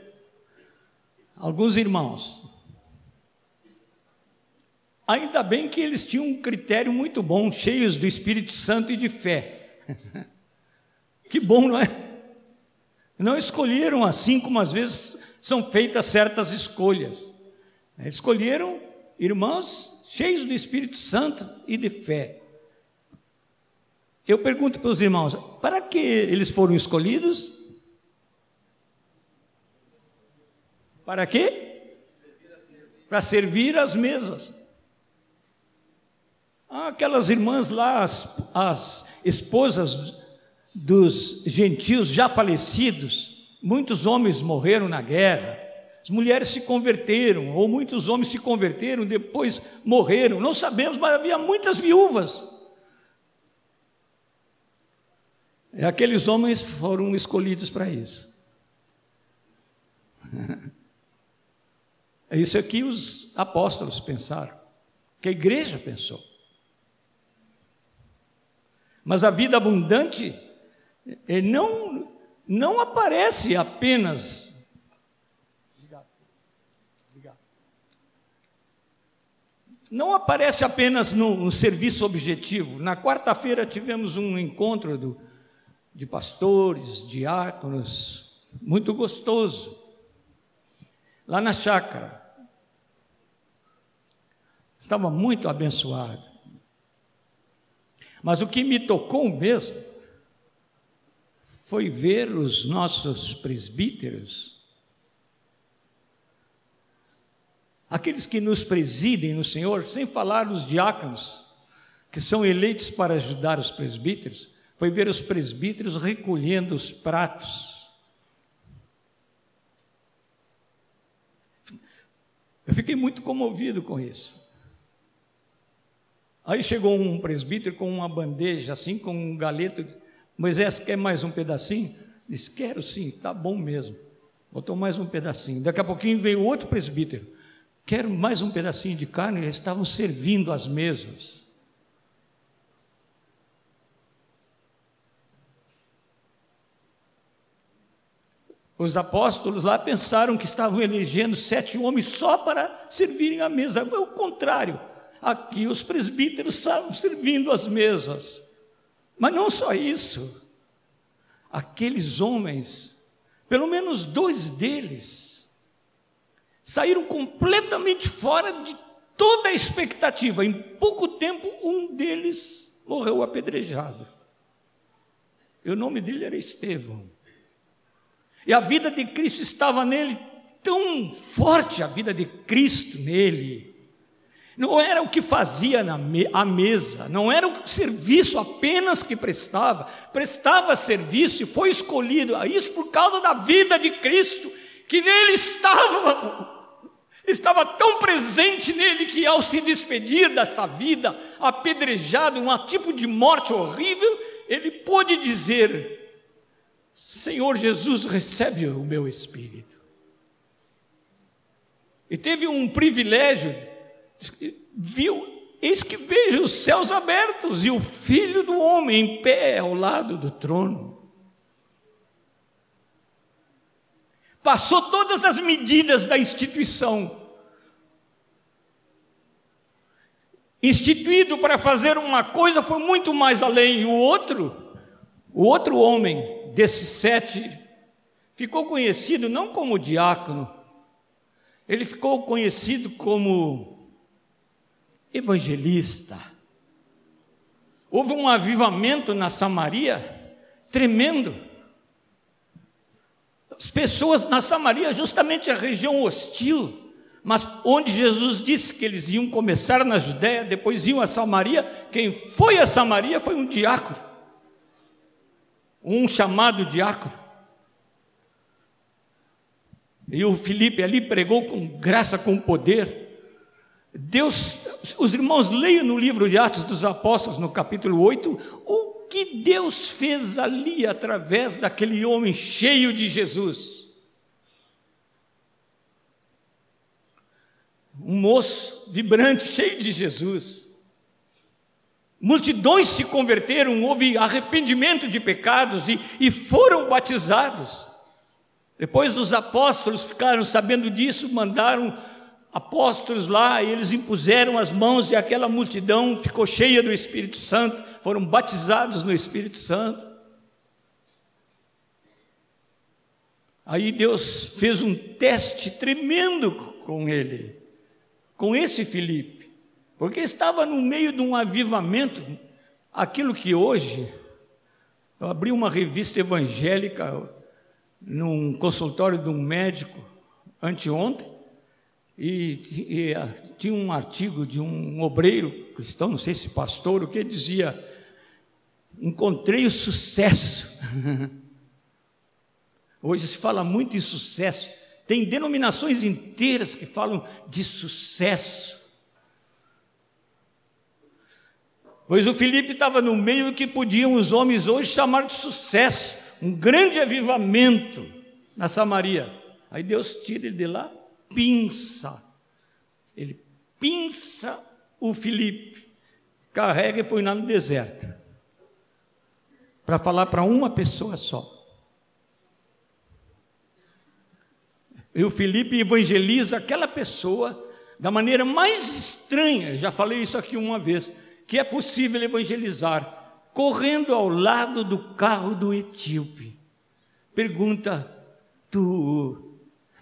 alguns irmãos. Ainda bem que eles tinham um critério muito bom, cheios do Espírito Santo e de fé. que bom, não é? Não escolheram assim como às vezes são feitas certas escolhas. Escolheram irmãos cheios do Espírito Santo e de fé. Eu pergunto para os irmãos: para que eles foram escolhidos? Para quê? Para servir as mesas. Ah, aquelas irmãs lá, as, as esposas dos gentios já falecidos, Muitos homens morreram na guerra, as mulheres se converteram, ou muitos homens se converteram, depois morreram, não sabemos, mas havia muitas viúvas. E aqueles homens foram escolhidos para isso. É isso que os apóstolos pensaram, que a igreja pensou. Mas a vida abundante não, não aparece apenas. Não aparece apenas no, no serviço objetivo. Na quarta-feira tivemos um encontro do, de pastores, diáconos, muito gostoso, lá na chácara. Estava muito abençoado. Mas o que me tocou mesmo foi ver os nossos presbíteros, aqueles que nos presidem no Senhor, sem falar os diáconos, que são eleitos para ajudar os presbíteros, foi ver os presbíteros recolhendo os pratos. Eu fiquei muito comovido com isso. Aí chegou um presbítero com uma bandeja, assim, com um galeto. Moisés, quer mais um pedacinho? Disse, quero sim, está bom mesmo. Botou mais um pedacinho. Daqui a pouquinho veio outro presbítero. Quero mais um pedacinho de carne. Eles estavam servindo as mesas. Os apóstolos lá pensaram que estavam elegendo sete homens só para servirem a mesa. Foi o contrário. Aqui os presbíteros estavam servindo as mesas. Mas não só isso. Aqueles homens, pelo menos dois deles, saíram completamente fora de toda a expectativa. Em pouco tempo, um deles morreu apedrejado. E o nome dele era Estevão. E a vida de Cristo estava nele tão forte, a vida de Cristo nele não era o que fazia na me a mesa, não era o serviço apenas que prestava, prestava serviço e foi escolhido a isso por causa da vida de Cristo, que nele estava, estava tão presente nele que ao se despedir desta vida, apedrejado, um tipo de morte horrível, ele pôde dizer: Senhor Jesus, recebe o meu espírito. E teve um privilégio viu, eis que vejo os céus abertos e o filho do homem em pé ao lado do trono. Passou todas as medidas da instituição. Instituído para fazer uma coisa foi muito mais além. E o outro, o outro homem desses sete, ficou conhecido não como diácono, ele ficou conhecido como evangelista. Houve um avivamento na Samaria tremendo. As pessoas na Samaria, justamente a região hostil, mas onde Jesus disse que eles iam começar na Judéia, depois iam a Samaria, quem foi a Samaria foi um diácono, um chamado diácono. E o Felipe ali pregou com graça, com poder. Deus, os irmãos leiam no livro de Atos dos Apóstolos, no capítulo 8, o que Deus fez ali através daquele homem cheio de Jesus. Um moço vibrante, cheio de Jesus. Multidões se converteram, houve arrependimento de pecados e, e foram batizados. Depois os apóstolos ficaram sabendo disso, mandaram apóstolos lá, e eles impuseram as mãos e aquela multidão ficou cheia do Espírito Santo, foram batizados no Espírito Santo. Aí Deus fez um teste tremendo com ele, com esse Filipe, porque estava no meio de um avivamento, aquilo que hoje, eu abri uma revista evangélica num consultório de um médico anteontem, e, e, ah, tinha um artigo de um obreiro cristão, não sei se pastor, o que dizia: Encontrei o sucesso. Hoje se fala muito em sucesso. Tem denominações inteiras que falam de sucesso. Pois o Felipe estava no meio que podiam os homens hoje chamar de sucesso, um grande avivamento na Samaria. Aí Deus tira ele de lá, pinça. Ele pinça o Felipe, carrega e põe lá no deserto, para falar para uma pessoa só. E o Felipe evangeliza aquela pessoa da maneira mais estranha, já falei isso aqui uma vez, que é possível evangelizar, correndo ao lado do carro do etíope. Pergunta, tu.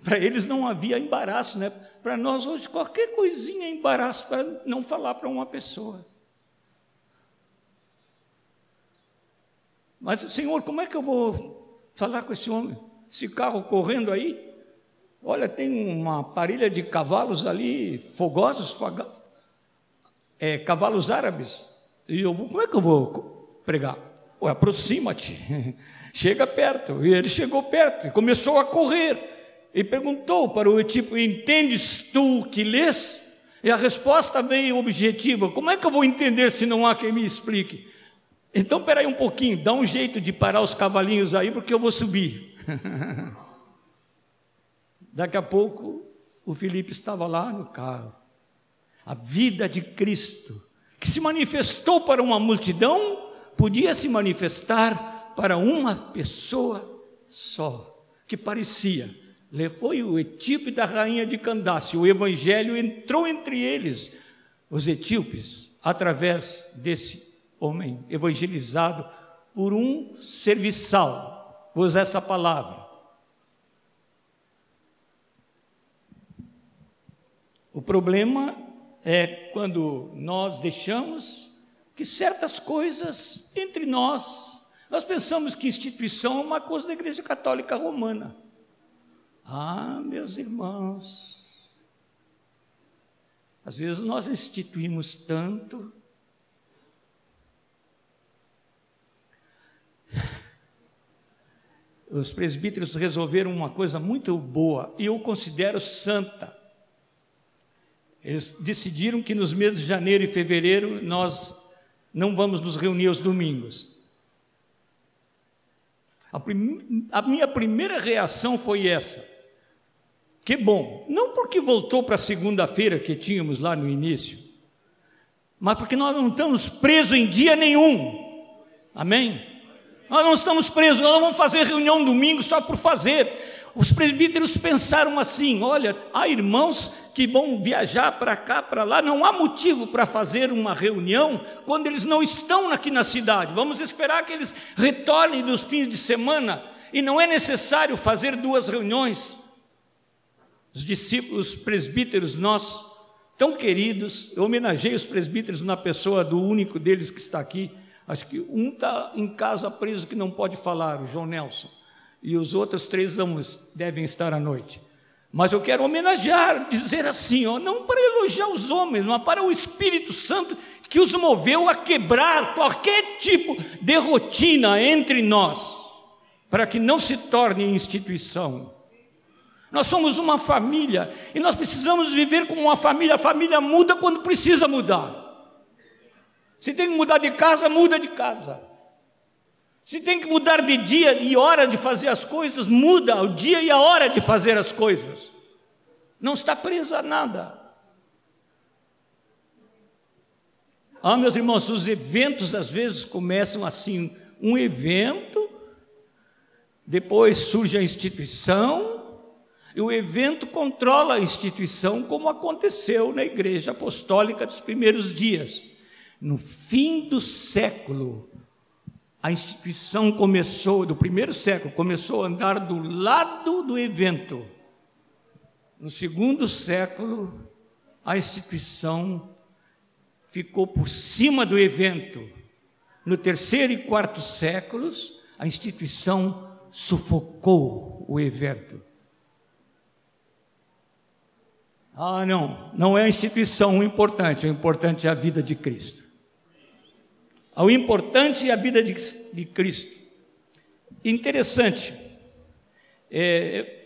Para eles não havia embaraço, né? Para nós hoje qualquer coisinha é embaraço para não falar para uma pessoa. Mas, Senhor, como é que eu vou falar com esse homem? Esse carro correndo aí? Olha, tem uma parilha de cavalos ali, fogosos, é, cavalos árabes. E eu como é que eu vou pregar? Aproxima-te, chega perto. E ele chegou perto e começou a correr. E perguntou para o tipo: Entendes tu que lês? E a resposta veio objetiva: Como é que eu vou entender se não há quem me explique? Então, espera um pouquinho, dá um jeito de parar os cavalinhos aí, porque eu vou subir. Daqui a pouco, o Felipe estava lá no carro. A vida de Cristo, que se manifestou para uma multidão, podia se manifestar para uma pessoa só, que parecia. Foi o etíope da rainha de Candace. O evangelho entrou entre eles, os etíopes, através desse homem evangelizado por um serviçal. Vou usar essa palavra. O problema é quando nós deixamos que certas coisas entre nós, nós pensamos que instituição é uma coisa da Igreja Católica Romana. Ah, meus irmãos, às vezes nós instituímos tanto os presbíteros resolveram uma coisa muito boa e eu considero santa. Eles decidiram que nos meses de janeiro e fevereiro nós não vamos nos reunir aos domingos. A, prim... a minha primeira reação foi essa. Que bom, não porque voltou para a segunda-feira que tínhamos lá no início, mas porque nós não estamos presos em dia nenhum. Amém? Nós não estamos presos, nós vamos fazer reunião domingo só por fazer. Os presbíteros pensaram assim: olha, há irmãos que vão viajar para cá, para lá, não há motivo para fazer uma reunião quando eles não estão aqui na cidade. Vamos esperar que eles retornem dos fins de semana e não é necessário fazer duas reuniões. Os discípulos, os presbíteros nossos, tão queridos, eu homenageei os presbíteros na pessoa do único deles que está aqui. Acho que um está em casa preso que não pode falar, o João Nelson e os outros três devem estar à noite. Mas eu quero homenagear, dizer assim, ó, não para elogiar os homens, mas para o Espírito Santo que os moveu a quebrar qualquer tipo de rotina entre nós, para que não se torne instituição. Nós somos uma família e nós precisamos viver como uma família. A família muda quando precisa mudar. Se tem que mudar de casa, muda de casa. Se tem que mudar de dia e hora de fazer as coisas, muda o dia e a hora de fazer as coisas. Não está presa a nada. Ah, meus irmãos, os eventos às vezes começam assim: um evento, depois surge a instituição, e o evento controla a instituição, como aconteceu na igreja apostólica dos primeiros dias. No fim do século, a instituição começou, do primeiro século, começou a andar do lado do evento. No segundo século, a instituição ficou por cima do evento. No terceiro e quarto séculos, a instituição sufocou o evento. Ah, não, não é a instituição o importante, o importante é a vida de Cristo. O importante é a vida de, de Cristo. Interessante, É,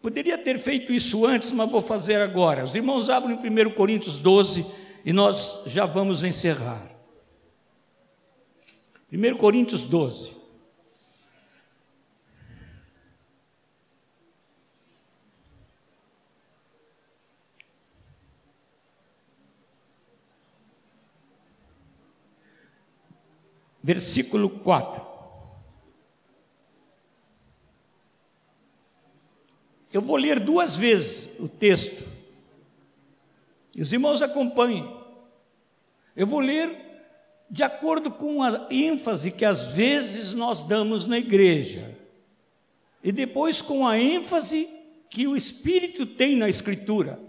poderia ter feito isso antes, mas vou fazer agora. Os irmãos abrem 1 Coríntios 12 e nós já vamos encerrar. 1 Coríntios 12. Versículo 4. Eu vou ler duas vezes o texto. E os irmãos acompanhem. Eu vou ler de acordo com a ênfase que às vezes nós damos na igreja, e depois com a ênfase que o Espírito tem na Escritura.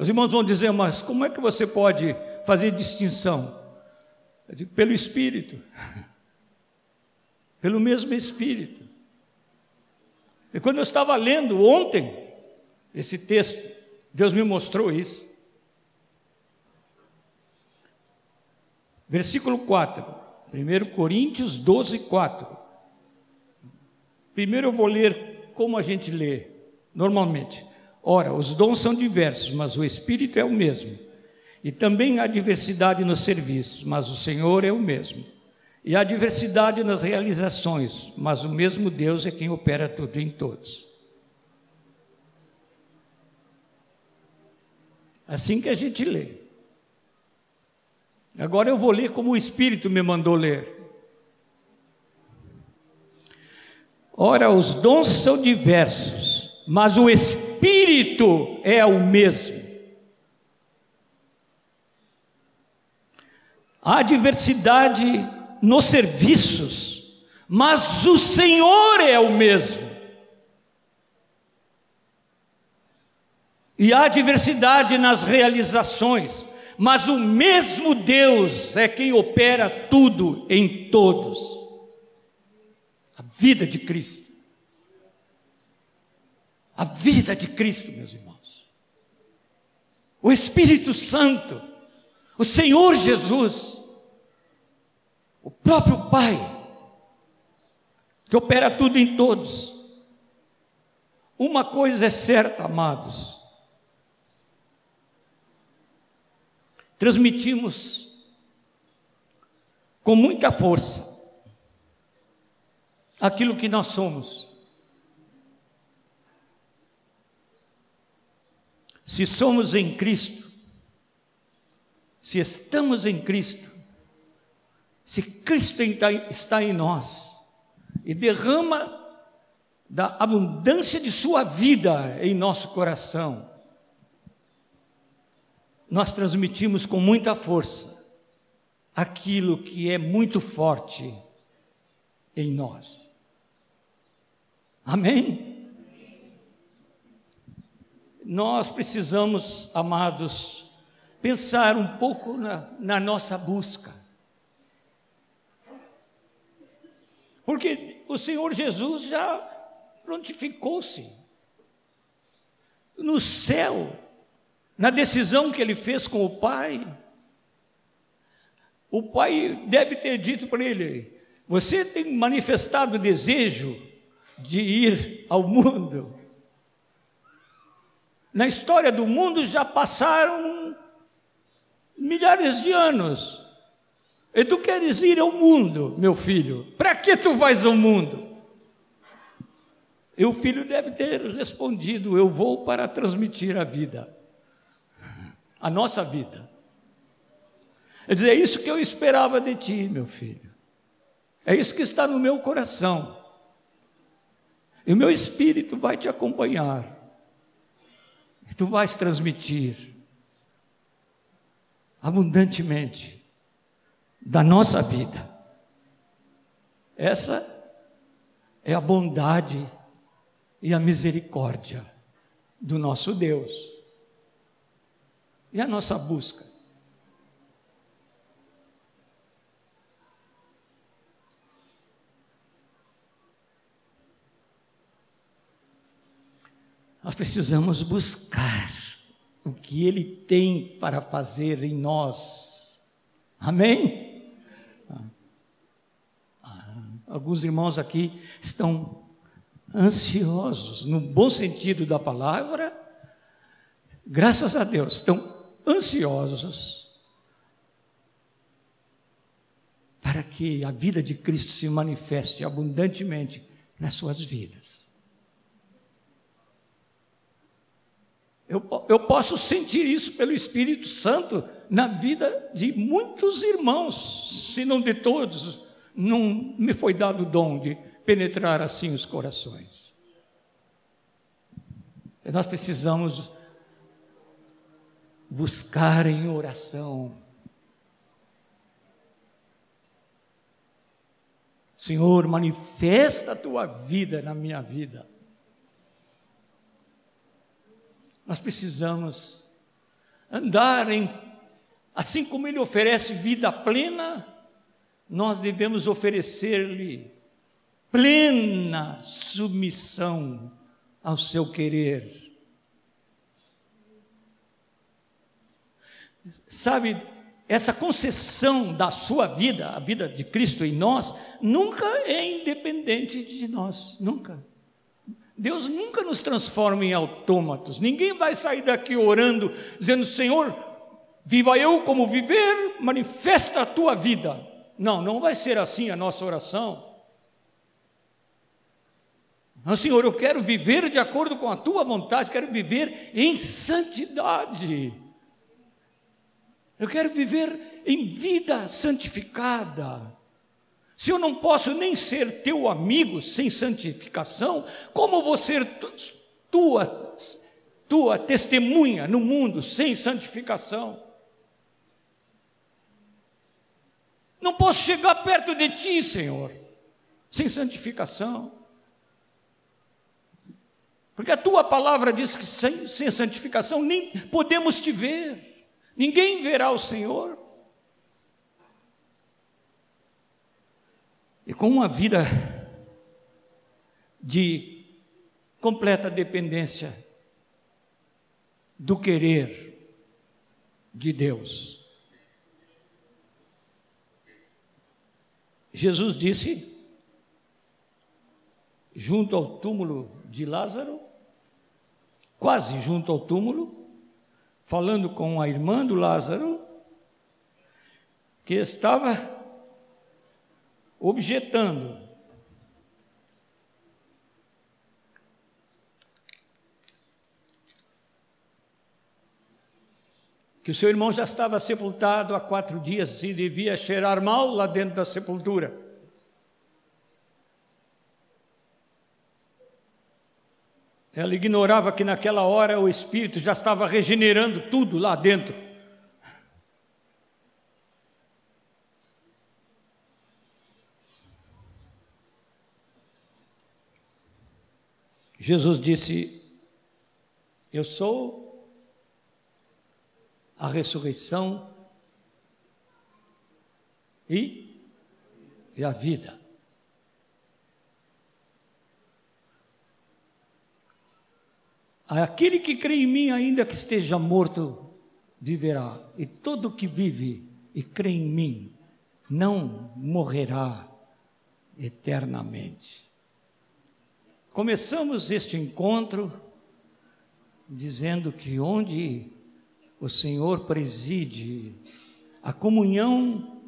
Os irmãos vão dizer, mas como é que você pode fazer distinção? Eu digo, pelo Espírito, pelo mesmo Espírito. E quando eu estava lendo ontem esse texto, Deus me mostrou isso. Versículo 4, 1 Coríntios 12, 4. Primeiro eu vou ler como a gente lê, normalmente. Ora, os dons são diversos, mas o Espírito é o mesmo. E também há diversidade nos serviços, mas o Senhor é o mesmo. E há diversidade nas realizações, mas o mesmo Deus é quem opera tudo em todos. Assim que a gente lê. Agora eu vou ler como o Espírito me mandou ler. Ora, os dons são diversos, mas o Espírito é o mesmo. Há diversidade nos serviços, mas o Senhor é o mesmo. E há diversidade nas realizações, mas o mesmo Deus é quem opera tudo em todos. A vida de Cristo. A vida de Cristo, meus irmãos. O Espírito Santo, o Senhor Jesus, o próprio Pai, que opera tudo em todos. Uma coisa é certa, amados, transmitimos com muita força aquilo que nós somos. Se somos em Cristo, se estamos em Cristo, se Cristo está em nós e derrama da abundância de Sua vida em nosso coração, nós transmitimos com muita força aquilo que é muito forte em nós. Amém? Nós precisamos, amados, pensar um pouco na, na nossa busca. Porque o Senhor Jesus já prontificou-se no céu na decisão que ele fez com o pai, o pai deve ter dito para ele: Você tem manifestado desejo de ir ao mundo. Na história do mundo já passaram milhares de anos. E tu queres ir ao mundo, meu filho? Para que tu vais ao mundo? E o filho deve ter respondido: Eu vou para transmitir a vida a nossa vida. É dizer, é isso que eu esperava de ti, meu filho. É isso que está no meu coração. E o meu espírito vai te acompanhar. Tu vais transmitir abundantemente da nossa vida. Essa é a bondade e a misericórdia do nosso Deus. E a nossa busca? Nós precisamos buscar o que Ele tem para fazer em nós. Amém? alguns irmãos aqui estão ansiosos, no bom sentido da palavra, graças a Deus, estão ansiosos para que a vida de Cristo se manifeste abundantemente nas suas vidas. Eu, eu posso sentir isso pelo Espírito Santo na vida de muitos irmãos, se não de todos, não me foi dado o dom de penetrar assim os corações. Nós precisamos buscar em oração. Senhor, manifesta a tua vida na minha vida. Nós precisamos andar em, assim como Ele oferece vida plena, nós devemos oferecer-lhe plena submissão ao seu querer. Sabe, essa concessão da sua vida, a vida de Cristo em nós, nunca é independente de nós, nunca. Deus nunca nos transforma em autômatos. Ninguém vai sair daqui orando, dizendo: Senhor, viva eu como viver, manifesta a tua vida. Não, não vai ser assim a nossa oração. Não, Senhor, eu quero viver de acordo com a tua vontade, quero viver em santidade. Eu quero viver em vida santificada. Se eu não posso nem ser teu amigo sem santificação, como vou ser tua, tua testemunha no mundo sem santificação? Não posso chegar perto de ti, Senhor, sem santificação. Porque a tua palavra diz que sem, sem santificação nem podemos te ver, ninguém verá o Senhor. E com uma vida de completa dependência do querer de Deus. Jesus disse, junto ao túmulo de Lázaro, quase junto ao túmulo, falando com a irmã do Lázaro, que estava objetando. Que o seu irmão já estava sepultado há quatro dias e devia cheirar mal lá dentro da sepultura. Ela ignorava que naquela hora o Espírito já estava regenerando tudo lá dentro. Jesus disse: Eu sou a ressurreição e, a vida. Aquele que crê em mim, ainda que esteja morto, viverá. E todo que vive e crê em mim, não morrerá eternamente. Começamos este encontro dizendo que onde o Senhor preside a comunhão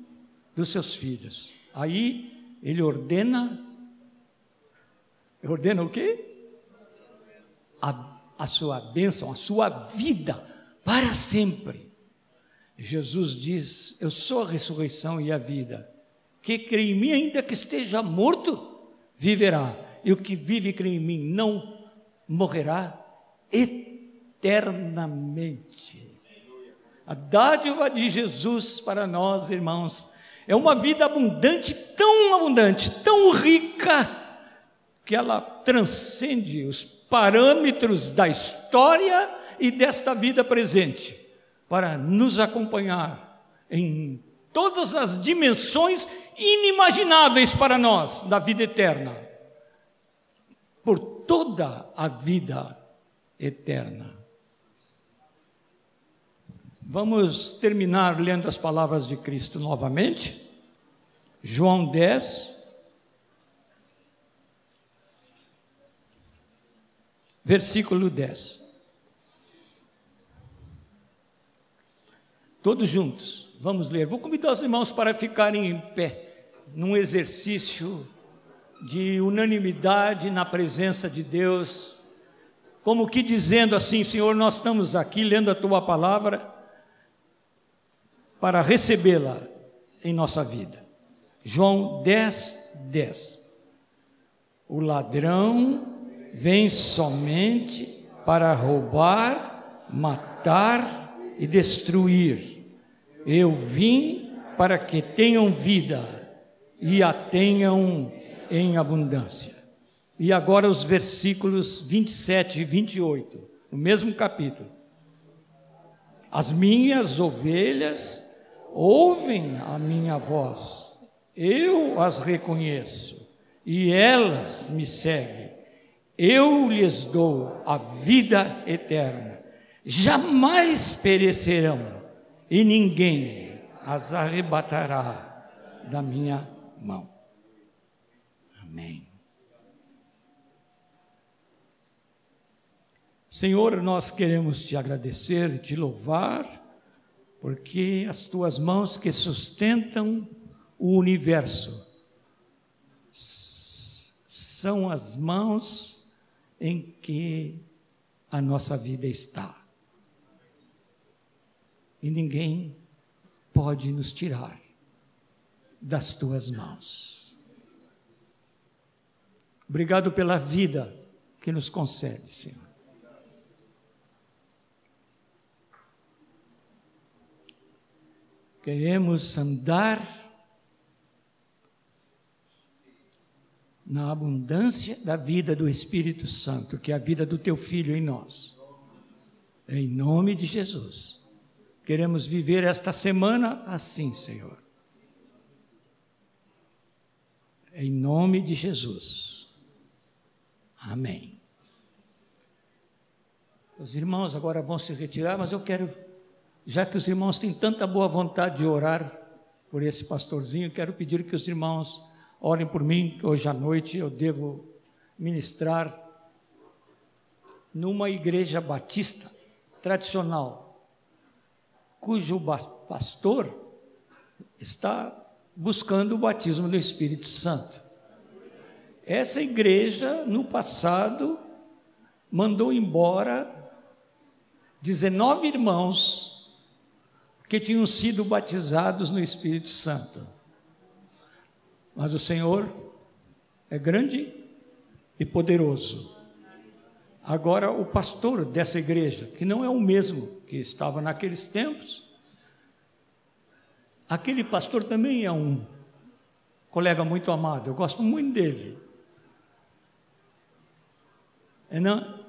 dos seus filhos, aí ele ordena, ordena o quê? A a sua bênção, a sua vida para sempre. Jesus diz: Eu sou a ressurreição e a vida. Que crê em mim, ainda que esteja morto, viverá. E o que vive e crê em mim não morrerá eternamente. A dádiva de Jesus para nós, irmãos, é uma vida abundante, tão abundante, tão rica, que ela transcende os parâmetros da história e desta vida presente, para nos acompanhar em todas as dimensões inimagináveis para nós da vida eterna, por toda a vida eterna. Vamos terminar lendo as palavras de Cristo novamente. João 10, versículo 10. Todos juntos, vamos ler. Vou convidar os irmãos para ficarem em pé num exercício de unanimidade na presença de Deus, como que dizendo assim: Senhor, nós estamos aqui lendo a tua palavra para recebê-la em nossa vida. João 10, 10. O ladrão vem somente para roubar, matar e destruir. Eu vim para que tenham vida e a tenham em abundância. E agora os versículos 27 e 28, no mesmo capítulo. As minhas ovelhas ouvem a minha voz, eu as reconheço e elas me seguem. Eu lhes dou a vida eterna, jamais perecerão e ninguém as arrebatará da minha mão. Amém. Senhor, nós queremos te agradecer e te louvar porque as tuas mãos que sustentam o universo são as mãos em que a nossa vida está. E ninguém pode nos tirar das tuas mãos. Obrigado pela vida que nos concede, Senhor. Queremos andar na abundância da vida do Espírito Santo, que é a vida do teu filho em nós. Em nome de Jesus. Queremos viver esta semana assim, Senhor. Em nome de Jesus. Amém. Os irmãos agora vão se retirar, mas eu quero já que os irmãos têm tanta boa vontade de orar por esse pastorzinho, quero pedir que os irmãos orem por mim. Hoje à noite eu devo ministrar numa igreja batista tradicional, cujo pastor está buscando o batismo do Espírito Santo. Essa igreja, no passado, mandou embora 19 irmãos que tinham sido batizados no Espírito Santo. Mas o Senhor é grande e poderoso. Agora, o pastor dessa igreja, que não é o mesmo que estava naqueles tempos, aquele pastor também é um colega muito amado, eu gosto muito dele. É não,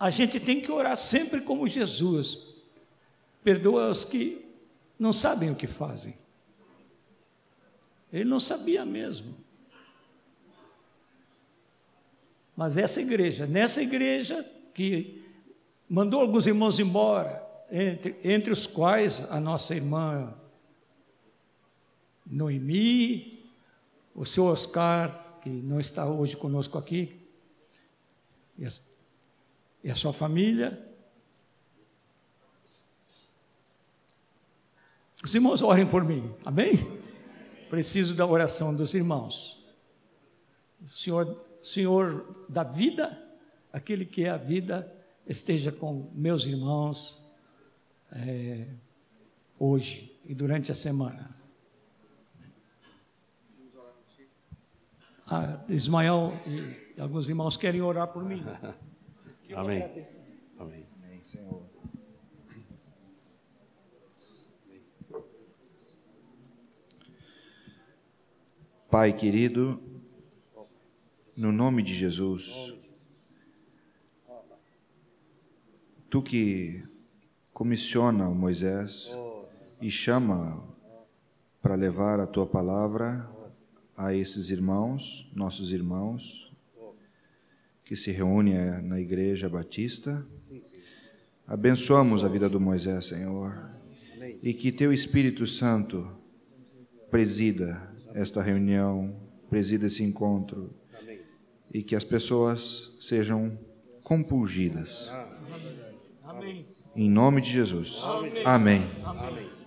a gente tem que orar sempre como Jesus, perdoa os que não sabem o que fazem. Ele não sabia mesmo. Mas essa igreja, nessa igreja que mandou alguns irmãos embora, entre, entre os quais a nossa irmã Noemi, o senhor Oscar, que não está hoje conosco aqui, e a, sua família, Os irmãos orem por mim, amém? Preciso da oração dos irmãos. Senhor, Senhor da vida, aquele que é a vida, esteja com meus irmãos é, hoje e durante a semana. Ah, Ismael e alguns irmãos querem orar por mim. Amém. Amém. Amém, Senhor. Pai querido, no nome de Jesus, tu que comissiona o Moisés e chama para levar a tua palavra a esses irmãos, nossos irmãos, que se reúnem na Igreja Batista. Abençoamos a vida do Moisés, Senhor, e que teu Espírito Santo presida esta reunião, presida esse encontro e que as pessoas sejam compungidas. Amém. Em nome de Jesus. Amém. Amém.